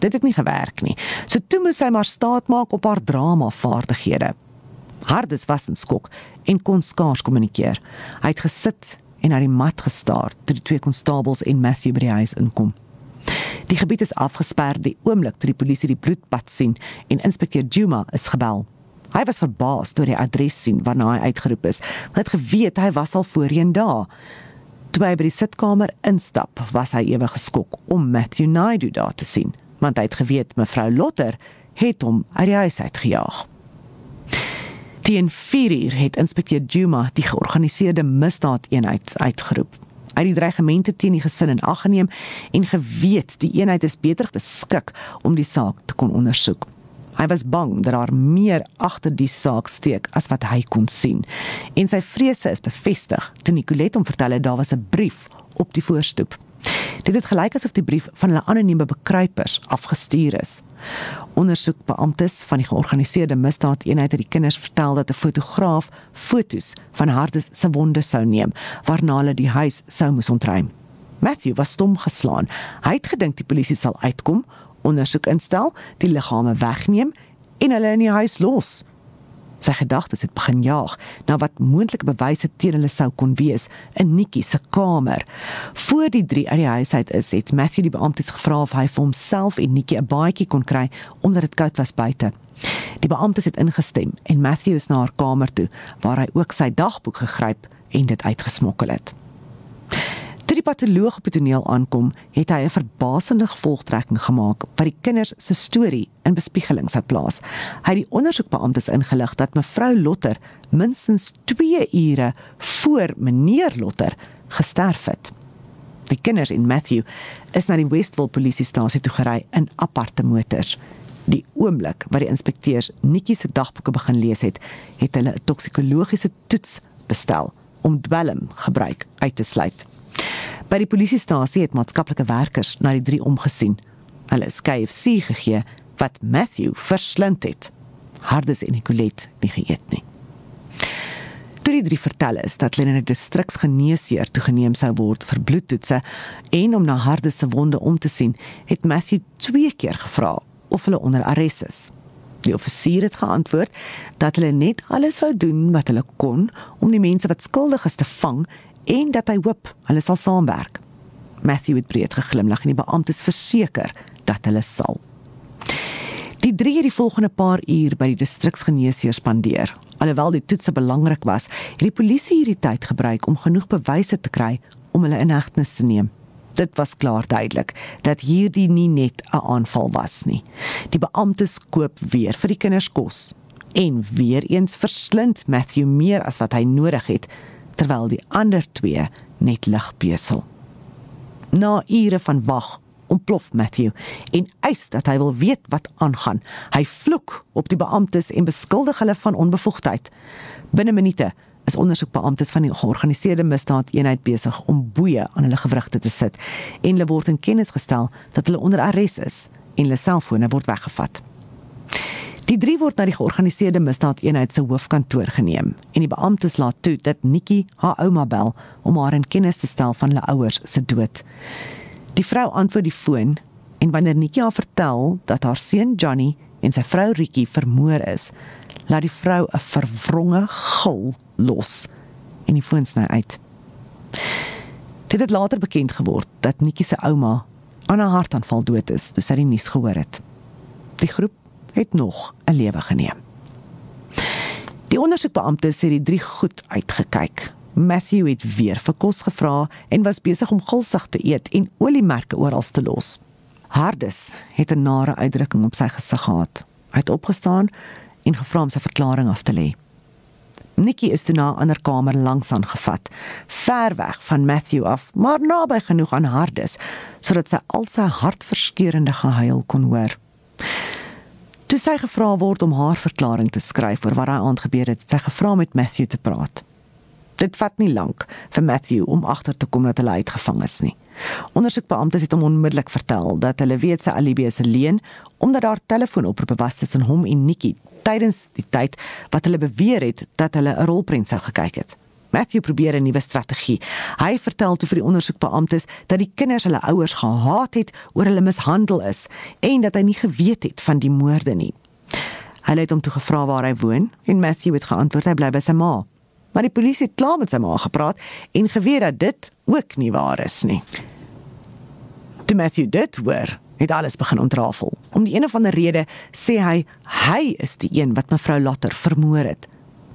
B: Dit het nie gewerk nie. So toe moes sy maar staat maak op haar drama vaardighede. Hardes was in skok en kon skaars kommunikeer. Hy het gesit en na die mat gestaar toe die twee konstabels en Matthew by die huis inkom. Die gebied is afgesper die oomblik toe die polisie die bloedbad sien en inspekteur Juma is gebel. Hy was verbaas toe hy die adres sien waarna hy uitgeroep is. Hy het geweet hy was al voorheen daar. Toe hy by die sitkamer instap, was hy ewe geskok om Matthew Naidu daar te sien, want hy het geweet mevrou Lotter het hom uit die huis uitgejaag. Teen 4uur het inspekteur Juma die georganiseerde misdaadeenheid uitgeroep. Het die dreigemente teen die gesin in ag geneem en geweet die eenheid is beter beskik om die saak te kon ondersoek. Hy was bang dat daar meer agter die saak steek as wat hy kon sien. En sy vrese is bevestig toe Nicolet hom vertel het daar was 'n brief op die voorstoep. Dit het gelyk asof die brief van hulle anonieme bekruipers afgestuur is. Ondersoekbeamptes van die georganiseerde misdaadeenheid het die kinders vertel dat 'n fotograaf fotos van Hardes se wonde sou neem waarna hulle die huis sou moes ontruim. Matthew was stom geslaan. Hy het gedink die polisie sal uitkom, ondersoek instel, die liggame wegneem en hulle in die huis los. Sy gedagtes het begin jaag na wat moontlike bewyse teen hulle sou kon wees in Nikki se kamer. Voor die drie uit die huis uit is, het Matthew die beamptes gevra of hy vir homself en Nikki 'n baadjie kon kry omdat dit koud was buite. Die beamptes het ingestem en Matthew is na haar kamer toe waar hy ook sy dagboek gegryp en dit uitgesmokkel het. Toe die patoloog op die toneel aankom, het hy 'n verbasende gevolgtrekking gemaak wat die kinders se storie in bespiegeling sou plaas. Hy het die ondersoekbeamptes ingelig dat mevrou Lotter minstens 2 ure voor meneer Lotter gesterf het. Die kinders en Matthew is na die Westville polisiestasie toe gery in aparte motors. Die oomblik wat die inspekteurs Nikki se dagboeke begin lees het, het hulle 'n toksikologiese toets bestel om dwelm gebruik uit te sluit. By die polisiestasie het maatskaplike werkers na die drie omgesien. Hulle is KFC gegee wat Matthew verslind het. Hardes en Nicolet nie geëet nie. Toe die drie vertel is dat hulle in 'n distriksgeneesheer toegeneem sou word vir bloedtoetse en om na Hardes se wonde om te sien, het Matthew twee keer gevra of hulle onder arrest is. Die offisier het geantwoord dat hulle net alles wou doen wat hulle kon om die mense wat skuldig is te vang en dat hy hoop hulle sal saamwerk. Matthew het breed geglimlag en die beamptes verseker dat hulle sal. Die drie het die volgende paar uur by die distriksgeneesheer spandeer. Alhoewel die toetse belangrik was, het die polisie hierdie tyd gebruik om genoeg bewyse te kry om hulle in hegtenis te neem. Dit was klaar duidelik dat hierdie nie net 'n aanval was nie. Die beamptes koop weer vir die kinders kos en weer eens verslind Matthew meer as wat hy nodig het terwyl die ander twee net ligbesel. Na ure van wag, ontplof Matthew en eis dat hy wil weet wat aangaan. Hy vloek op die beamptes en beskuldig hulle van onbevoegdheid. Binne minute is ondersoekbeamptes van die georganiseerde misdaadeenheid besig om boeye aan hulle gewrigte te sit en hulle word in kennis gestel dat hulle onder arrest is en hulle selfone word weggevat. Die drie word na die georganiseerde misdaadeenheid se hoofkantoor geneem en die beamptes laat toe dat Nikki haar ouma bel om haar in kennis te stel van hulle ouers se dood. Die vrou antwoord die foon en wanneer Nikki haar vertel dat haar seun Johnny en sy vrou Ricky vermoor is, laat die vrou 'n verwronge gil los en die foon sny uit. Dit het later bekend geword dat Nikki se ouma aan 'n hartaanval dood is, toe sy die nuus gehoor het. Die groep het nog 'n lewe geneem. Die ondersoekbeampte sê die drie goed uitgekyk. Matthew het weer vir kos gevra en was besig om gulsig te eet en oliemerke oral te los. Hardes het 'n nare uitdrukking op sy gesig gehad. Hy het opgestaan en gevra om sy verklaring af te lê. Nikki is toe na 'n ander kamer langs aangevat, ver weg van Matthew af, maar naby genoeg aan Hardes sodat sy al sy hartverskeurende gehuil kon hoor. Toe sy gevra word om haar verklaring te skryf oor wat daai aand gebeur het, het sy gevra met Matthew te praat. Dit vat nie lank vir Matthew om agter te kom dat hulle uitgevang is nie. Ondersoekbeamptes het hom onmiddellik vertel dat hulle weet sy alibi is 'n leuen omdat daar telefoonoproepe was tussen hom en Nikki tydens die tyd wat hulle beweer het dat hulle 'n rolprent sou gekyk het. Matthew probeer 'n nuwe strategie. Hy vertel toe vir die ondersoekbeamptes dat die kinders hulle ouers gehaat het oor hulle mishandel is en dat hy nie geweet het van die moorde nie. Hulle het hom toe gevra waar hy woon en Matthew het geantwoord hy bly by sy ma. Maar die polisie het klaar met sy ma gepraat en geweet dat dit ook nie waar is nie. Toe Matthew dit hoor, het alles begin ontrafel. Om die een of ander rede sê hy hy is die een wat mevrou Lotter vermoor het.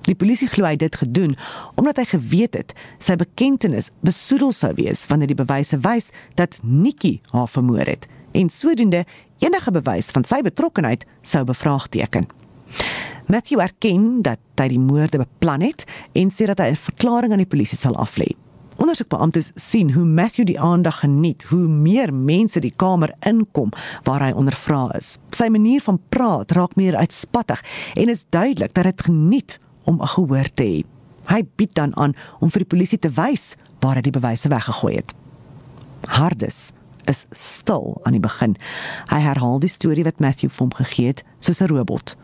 B: Die polisie glo hy dit gedoen omdat hy geweet het sy bekentenis besoedel sou wees wanneer die bewyse wys dat Nikki haar vermoor het en sodoende enige bewys van sy betrokkeheid sou bevraagteken. Matthew erken dat hy die moorde beplan het en sê dat hy 'n verklaring aan die polisie sal aflê. Ondersoekbeamptes sien hoe Matthew die aandag geniet, hoe meer mense die kamer inkom waar hy ondervra is. Sy manier van praat raak meer uitspattig en is duidelik dat dit geniet om gehoor te hê. Hy bied dan aan om vir die polisie te wys waar hy die bewyse weggegooi het. Hardes is stil aan die begin. Hy herhaal die storie wat Matthew vir hom gegee het soos 'n robot.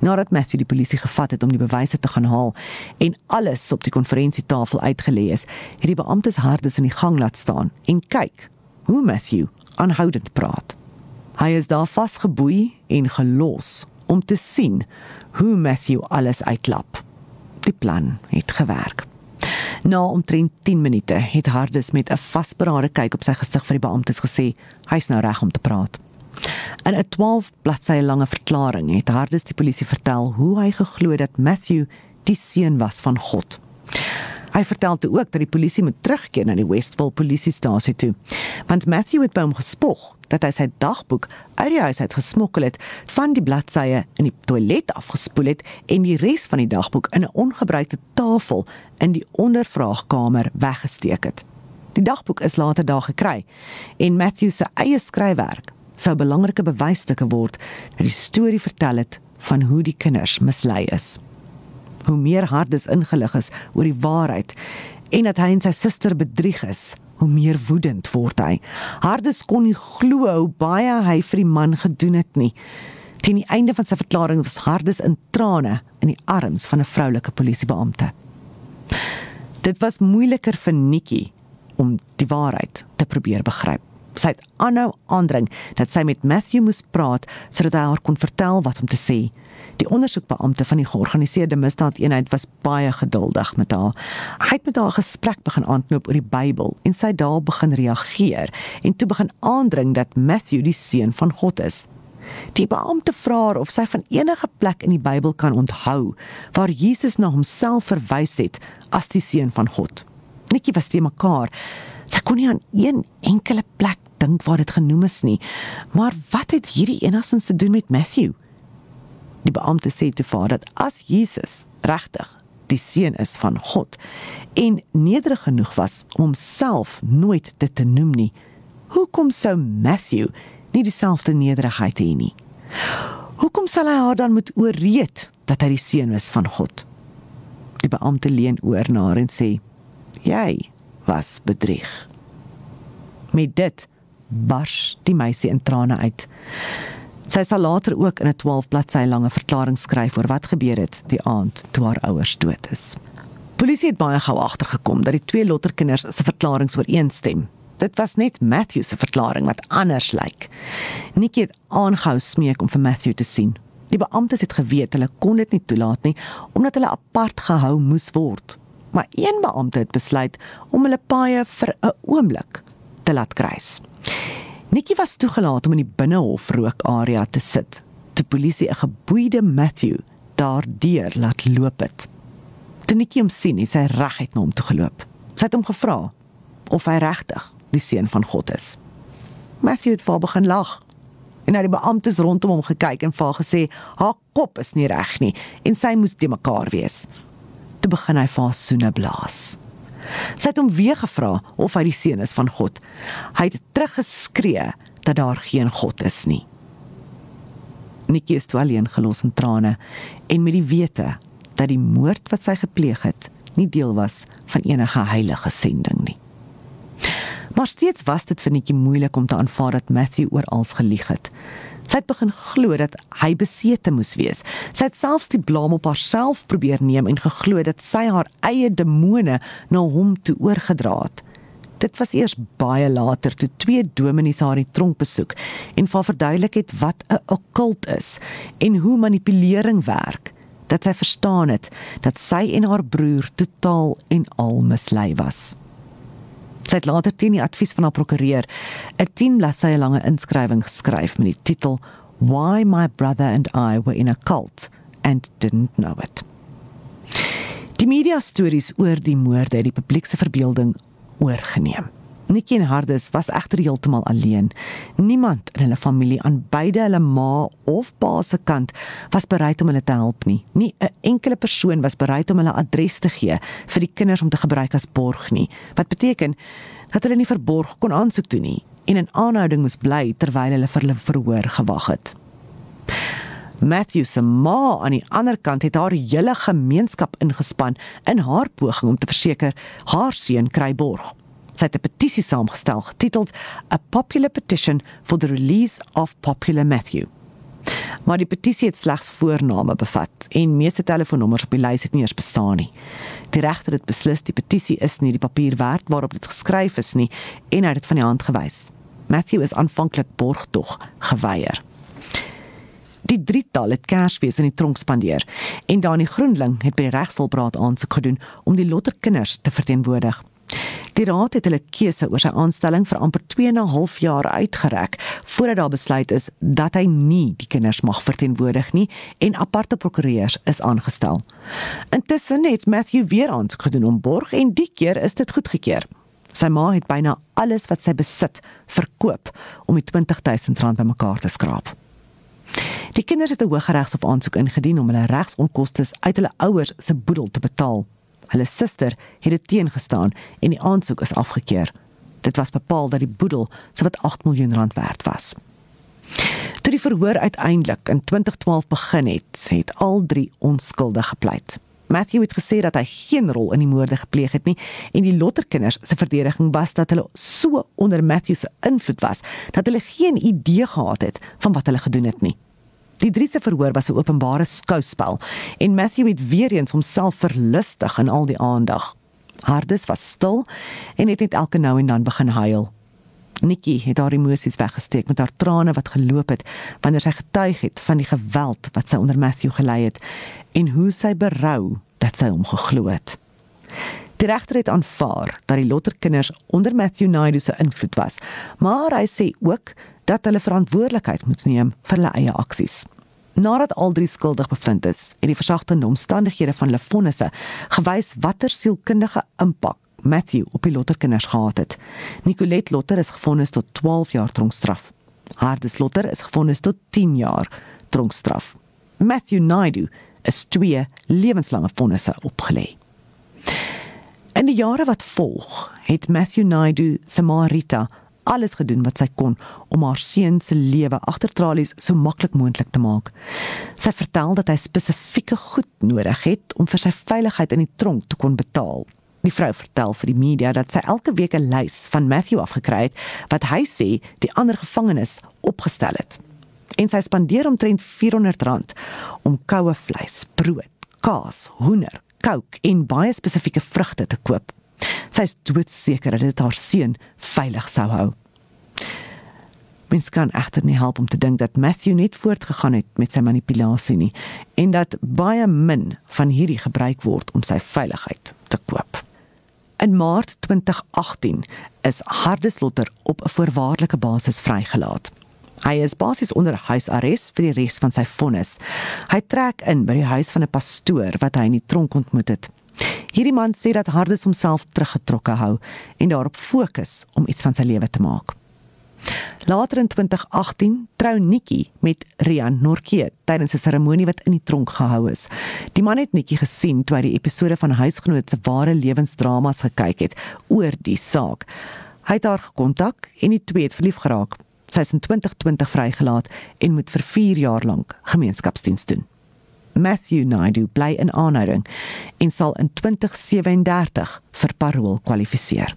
B: Nadat Matthew die polisie gevat het om die bewyse te gaan haal en alles op die konferensietafel uitgelê is, het die beamptes hardes in die gang laat staan en kyk hoe Matthew aanhoudend praat. Hy is daar vasgeboei en gelos om te sien hoe Matthew alles uitlap. Die plan het gewerk. Na omtrent 10 minute het Hardes met 'n vasberade kyk op sy gesig vir die beamptes gesê hy's nou reg om te praat. In 'n 12 bladsye lange verklaring het Hardes die polisie vertel hoe hy geglo dat Matthew die seun was van God. Hy vertel toe ook dat die polisie moet terugkeer na die Westville polisiestasie toe, want Matthew het by hom gespog dat hy sy dagboek uit die huis uit gesmokkel het, van die bladsye in die toilet afgespoel het en die res van die dagboek in 'n ongebruikte tafel in die ondervraagkamer weggesteek het. Die dagboek is later daar gekry en Matthew se eie skryfwerk sou belangrike bewysstukke word dat die storie vertel het van hoe die kinders mislei is. Hoe meer Hardes ingelig is oor die waarheid en dat hy en sy suster bedrieg is, hoe meer woedend word hy. Hardes kon nie glo hoe baie hy vir die man gedoen het nie. Teen die einde van sy verklaring was Hardes in trane in die arms van 'n vroulike polisiebeampte. Dit was moeiliker vir Nikki om die waarheid te probeer begryp sy het aanhou aandring dat sy met Matthew moes praat sodat hy haar kon vertel wat om te sê. Die ondersoekbeampte van die georganiseerde misdaadeenheid was baie geduldig met haar. Hy het met haar gesprek begin aanknoop oor die Bybel en sy daar begin reageer en toe begin aandring dat Matthew die seun van God is. Die beampte vra haar of sy van enige plek in die Bybel kan onthou waar Jesus na homself verwys het as die seun van God. Nikki was te mekaar. Sy kon nie aan een enkele plek dink waar dit genoem is nie. Maar wat het hierdie enigstens te doen met Matthew? Die beampte sê te vaar dat as Jesus regtig die seun is van God en nederig genoeg was om self nooit dit te noem nie, hoekom sou Matthew nie dieselfde nederigheid hê nie? Hoekom sal hy haar dan moet ooreed dat hy die seun is van God? Die beampte leun oor na haar en sê: "Jy was bedrieg." Met dit bars die meisie in trane uit. Sy sal later ook in 'n 12 bladsy lange verklaring skryf oor wat gebeur het die aand toe haar ouers dood is. Polisie het baie gou agtergekom dat die twee lotterkinders se verklaringe ooreenstem. Dit was net Matthew se verklaring wat anders lyk. Nikki het aangehou smeek om vir Matthew te sien. Die beamptes het geweet hulle kon dit nie toelaat nie omdat hulle apart gehou moes word. Maar een beampte het besluit om hulle paie vir 'n oomblik te laat kruis. Nikki was toegelaat om in die binnehof rookarea te sit. Toe polisie 'n geboeide Matthew daardeur laat loop het. Toe Nikki hom sien, het sy reguit na hom toe geloop. Sy het hom gevra of hy regtig die seun van God is. Matthew het voor begin lag. En het die beamptes rondom hom gekyk en vir gesê haar kop is nie reg nie en sy moes te mekaar wees. Toe begin hy vir haar soene blaas. Sy het hom weer gevra of hy die seun is van God. Hy het teruggeskree dat daar geen God is nie. Nikki is toe alleen gelos in trane en met die wete dat die moord wat sy gepleeg het nie deel was van enige heilige sending nie. Maar steeds was dit vir Nikki moeilik om te aanvaar dat Matthew oral gelieg het. Sy het begin glo dat hy besete moes wees. Sy het selfs die blame op haarself probeer neem en geglo dat sy haar eie demone na hom toe oorgedra het. Dit was eers baie later toe twee dominees haar in tronk besoek en vir verduidelik het wat 'n okkult is en hoe manipulering werk dat sy verstaan het dat sy en haar broer totaal en al mislei was. Sy het later teen die advies van haar prokureur 'n 10 bladsye lange inskrywing geskryf met die titel Why my brother and I were in a cult and didn't know it. Die media stories oor die moorde het die publieke verbeelding oorgeneem. Nikki en Hardes was egter heeltemal alleen. Niemand in hulle familie aan beide hulle ma of pa se kant was bereid om hulle te help nie. Nie 'n enkele persoon was bereid om hulle adres te gee vir die kinders om te gebruik as borg nie. Wat beteken dat hulle nie verborg kon aansoek doen nie en in aanhouding moes bly terwyl hulle vir hulle verhoor gewag het. Matthew se ma aan die ander kant het haar hele gemeenskap ingespan in haar poging om te verseker haar seun kry borg sy het 'n petisie saamgestel getiteld A Popular Petition for the Release of Popular Matthew. Maar die petisie het slegs voorname bevat en meeste telefoonnommers op die lys het nie eens bestaan nie. Die regter het beslis die petisie is nie die papier werd waarop dit geskryf is nie en hy het dit van die hand gewys. Matthew is aanvanklik borgtog geweier. Die drietal het Kersfees in die tronk spandeer en Dani Groenling het by die regshulpraad aansoek gedoen om die lotterkinders te verteenwoordig. Die raad het hulle keuse oor sy aanstelling vir amper 2 en 'n half jaar uitgereik voordat daar besluit is dat hy nie die kinders mag verteenwoordig nie en aparte prokureurs is aangestel. Intussen het Matthew weer aansoek gedoen om borg en die keer is dit goedgekeur. Sy ma het byna alles wat sy besit verkoop om die 20000 rand bymekaar te skraap. Die kinders het 'n hooggeregshof aansoek ingedien om hulle regsonkoste uit hulle ouers se boedel te betaal. Hulle suster het dit teengestaan en die aansoek is afgekeur. Dit was bepaal dat die boedel sowat 8 miljoen rand werd was. Toe die verhoor uiteindelik in 2012 begin het, het al drie onskuldig gepleit. Matthew het gesê dat hy geen rol in die moorde gepleeg het nie en die lotterkinders se verdediging was dat hulle so onder Matthew se invloed was dat hulle geen idee gehad het van wat hulle gedoen het nie. Die drie se verhoor was 'n openbare skouspel en Matthew het weer eens homself verlustig in al die aandag. Hardes was stil en het net elke nou en dan begin huil. Nikki het haar emosies weggesteek met haar trane wat geloop het wanneer sy getuig het van die geweld wat sy onder Matthew gelei het en hoe sy berou dat sy hom geglo het. Die regter het aanvaar dat die lotterkinders onder Matthew Naidu se invloed was, maar hy sê ook dat hulle verantwoordelikheid moet neem vir hulle eie aksies. Nadat al drie skuldig bevind is, het die versagtende omstandighede van hulle vonnisse gewys watter sielkundige impak Matthew op die Lotterkinders gehad het. Nicolet Lotter is gefonnis tot 12 jaar tronkstraf. Hardes Lotter is gefonnis tot 10 jaar tronkstraf. Matthew Naidu is twee lewenslange vonnisse opgelê. In die jare wat volg, het Matthew Naidu se Marita alles gedoen wat sy kon om haar seun se lewe agter tralies so maklik moontlik te maak. Sy vertel dat hy spesifieke goed nodig het om vir sy veiligheid in die tronk te kon betaal. Die vrou vertel vir die media dat sy elke week 'n lys van Matthew afgekry het wat hy sê die ander gevangenes opgestel het. En sy spandeer omtrent R400 om koue vleis, brood, kaas, hoender, kook en baie spesifieke vrugte te koop. Sy is doodseker dat dit haar seun veilig sou hou. Mens kan egter nie help om te dink dat Matthew net voortgegaan het met sy manipulasie nie en dat baie min van hierdie gebruik word om sy veiligheid te koop. In Maart 2018 is Hardeslotter op 'n voorwaardelike basis vrygelaat. Hy is basies onder huisarrest vir die res van sy vonnis. Hy trek in by die huis van 'n pastoor wat hy in die tronk ontmoet het. Hierdie man sê dat Hardes homself teruggetrokke hou en daarop fokus om iets van sy lewe te maak. Later in 2018 trou Nikki met Rian Norke tydens 'n seremonie wat in die tronk gehou is. Die man het Nikki gesien toe hy die episode van Huisgenoot se ware lewensdramas gekyk het oor die saak. Hy het haar gekontak en die twee het verlief geraak. Sy is in 2020 vrygelaat en moet vir 4 jaar lank gemeenskapsdiens doen. Matthew Naidu bly in aanhouding en sal in 2037 vir parol kwalifiseer.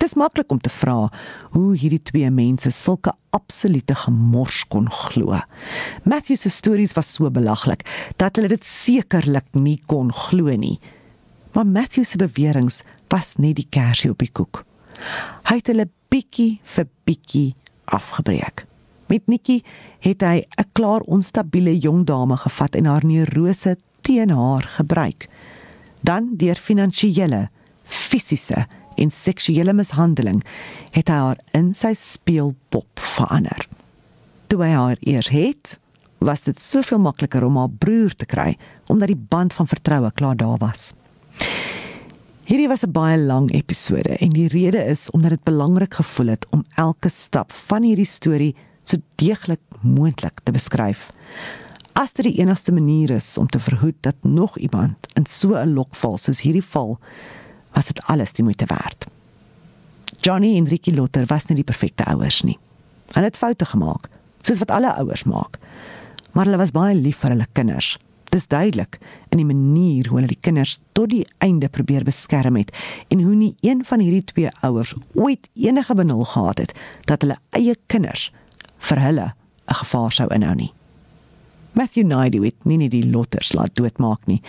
B: Dis maklik om te vra hoe hierdie twee mense sulke absolute gemors kon glo. Matthew se stories was so belaglik dat hulle dit sekerlik nie kon glo nie. Maar Matthew se beweringe was net die kersie op die koek. Hy het hulle bietjie vir bietjie afgebreek. Met Nikki het hy 'n klaar onstabiele jong dame gevat en haar neurose teen haar gebruik. Dan deur finansiële, fisiese en seksuele mishandeling het hy haar in sy speelpop verander. Toe hy haar eers het, was dit soveel makliker om haar broer te kry omdat die band van vertroue klaar daar was. Hierdie was 'n baie lang episode en die rede is omdat dit belangrik gevoel het om elke stap van hierdie storie so deeglik moontlik te beskryf. As dit die enigste manier is om te verhoed dat nog iemand in so 'n lokval soos hierdie val, was dit alles die moeite werd. Johnny en Ricky Lotter was nie die perfekte ouers nie. Hulle het foute gemaak, soos wat alle ouers maak. Maar hulle was baie lief vir hulle kinders. Dis duidelik in die manier hoe hulle die kinders tot die einde probeer beskerm het en hoe nie een van hierdie twee ouers ooit enige benul gehad het dat hulle eie kinders vir hulle 'n gevaar sou inhou nie. Matthew Naidu het nie net die lotters laat doodmaak nie.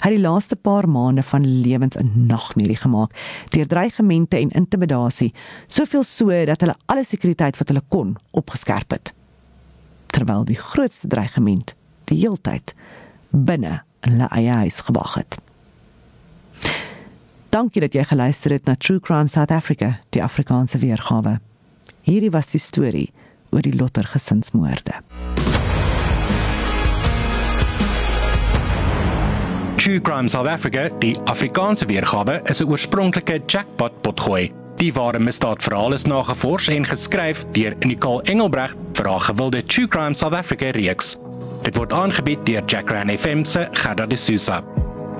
B: Hy het die laaste paar maande van lewens 'n nagmerrie gemaak deur dreigemente en intimidasie, soveel so dat hulle alle sekuriteit wat hulle kon opgeskerp het. Terwyl die grootste dreigement die heeltyd binne in hulle eie huis gewag het. Dankie dat jy geluister het na True Crime South Africa, die Afrikaanse weergawe. Hierdie was die storie oor die Lotter gesinsmoorde.
A: True Crime South Africa, die Afrikaanse weergawe, is 'n oorspronklike jackpot potgooi. Die ware misdaadverhaal is nagevors en geskryf deur Nicole Engelbregt vir haar gewilde True Crime South Africa reeks. Dit word aangebied deur Jackran FM se Gerda de Souza.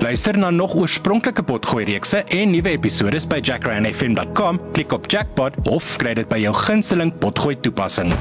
A: Luister na nog oorspronklike potgooi reekse en nuwe episode by jackranfm.com. Klik op Jackpot of kry dit by jou gunsteling potgooi toepassing.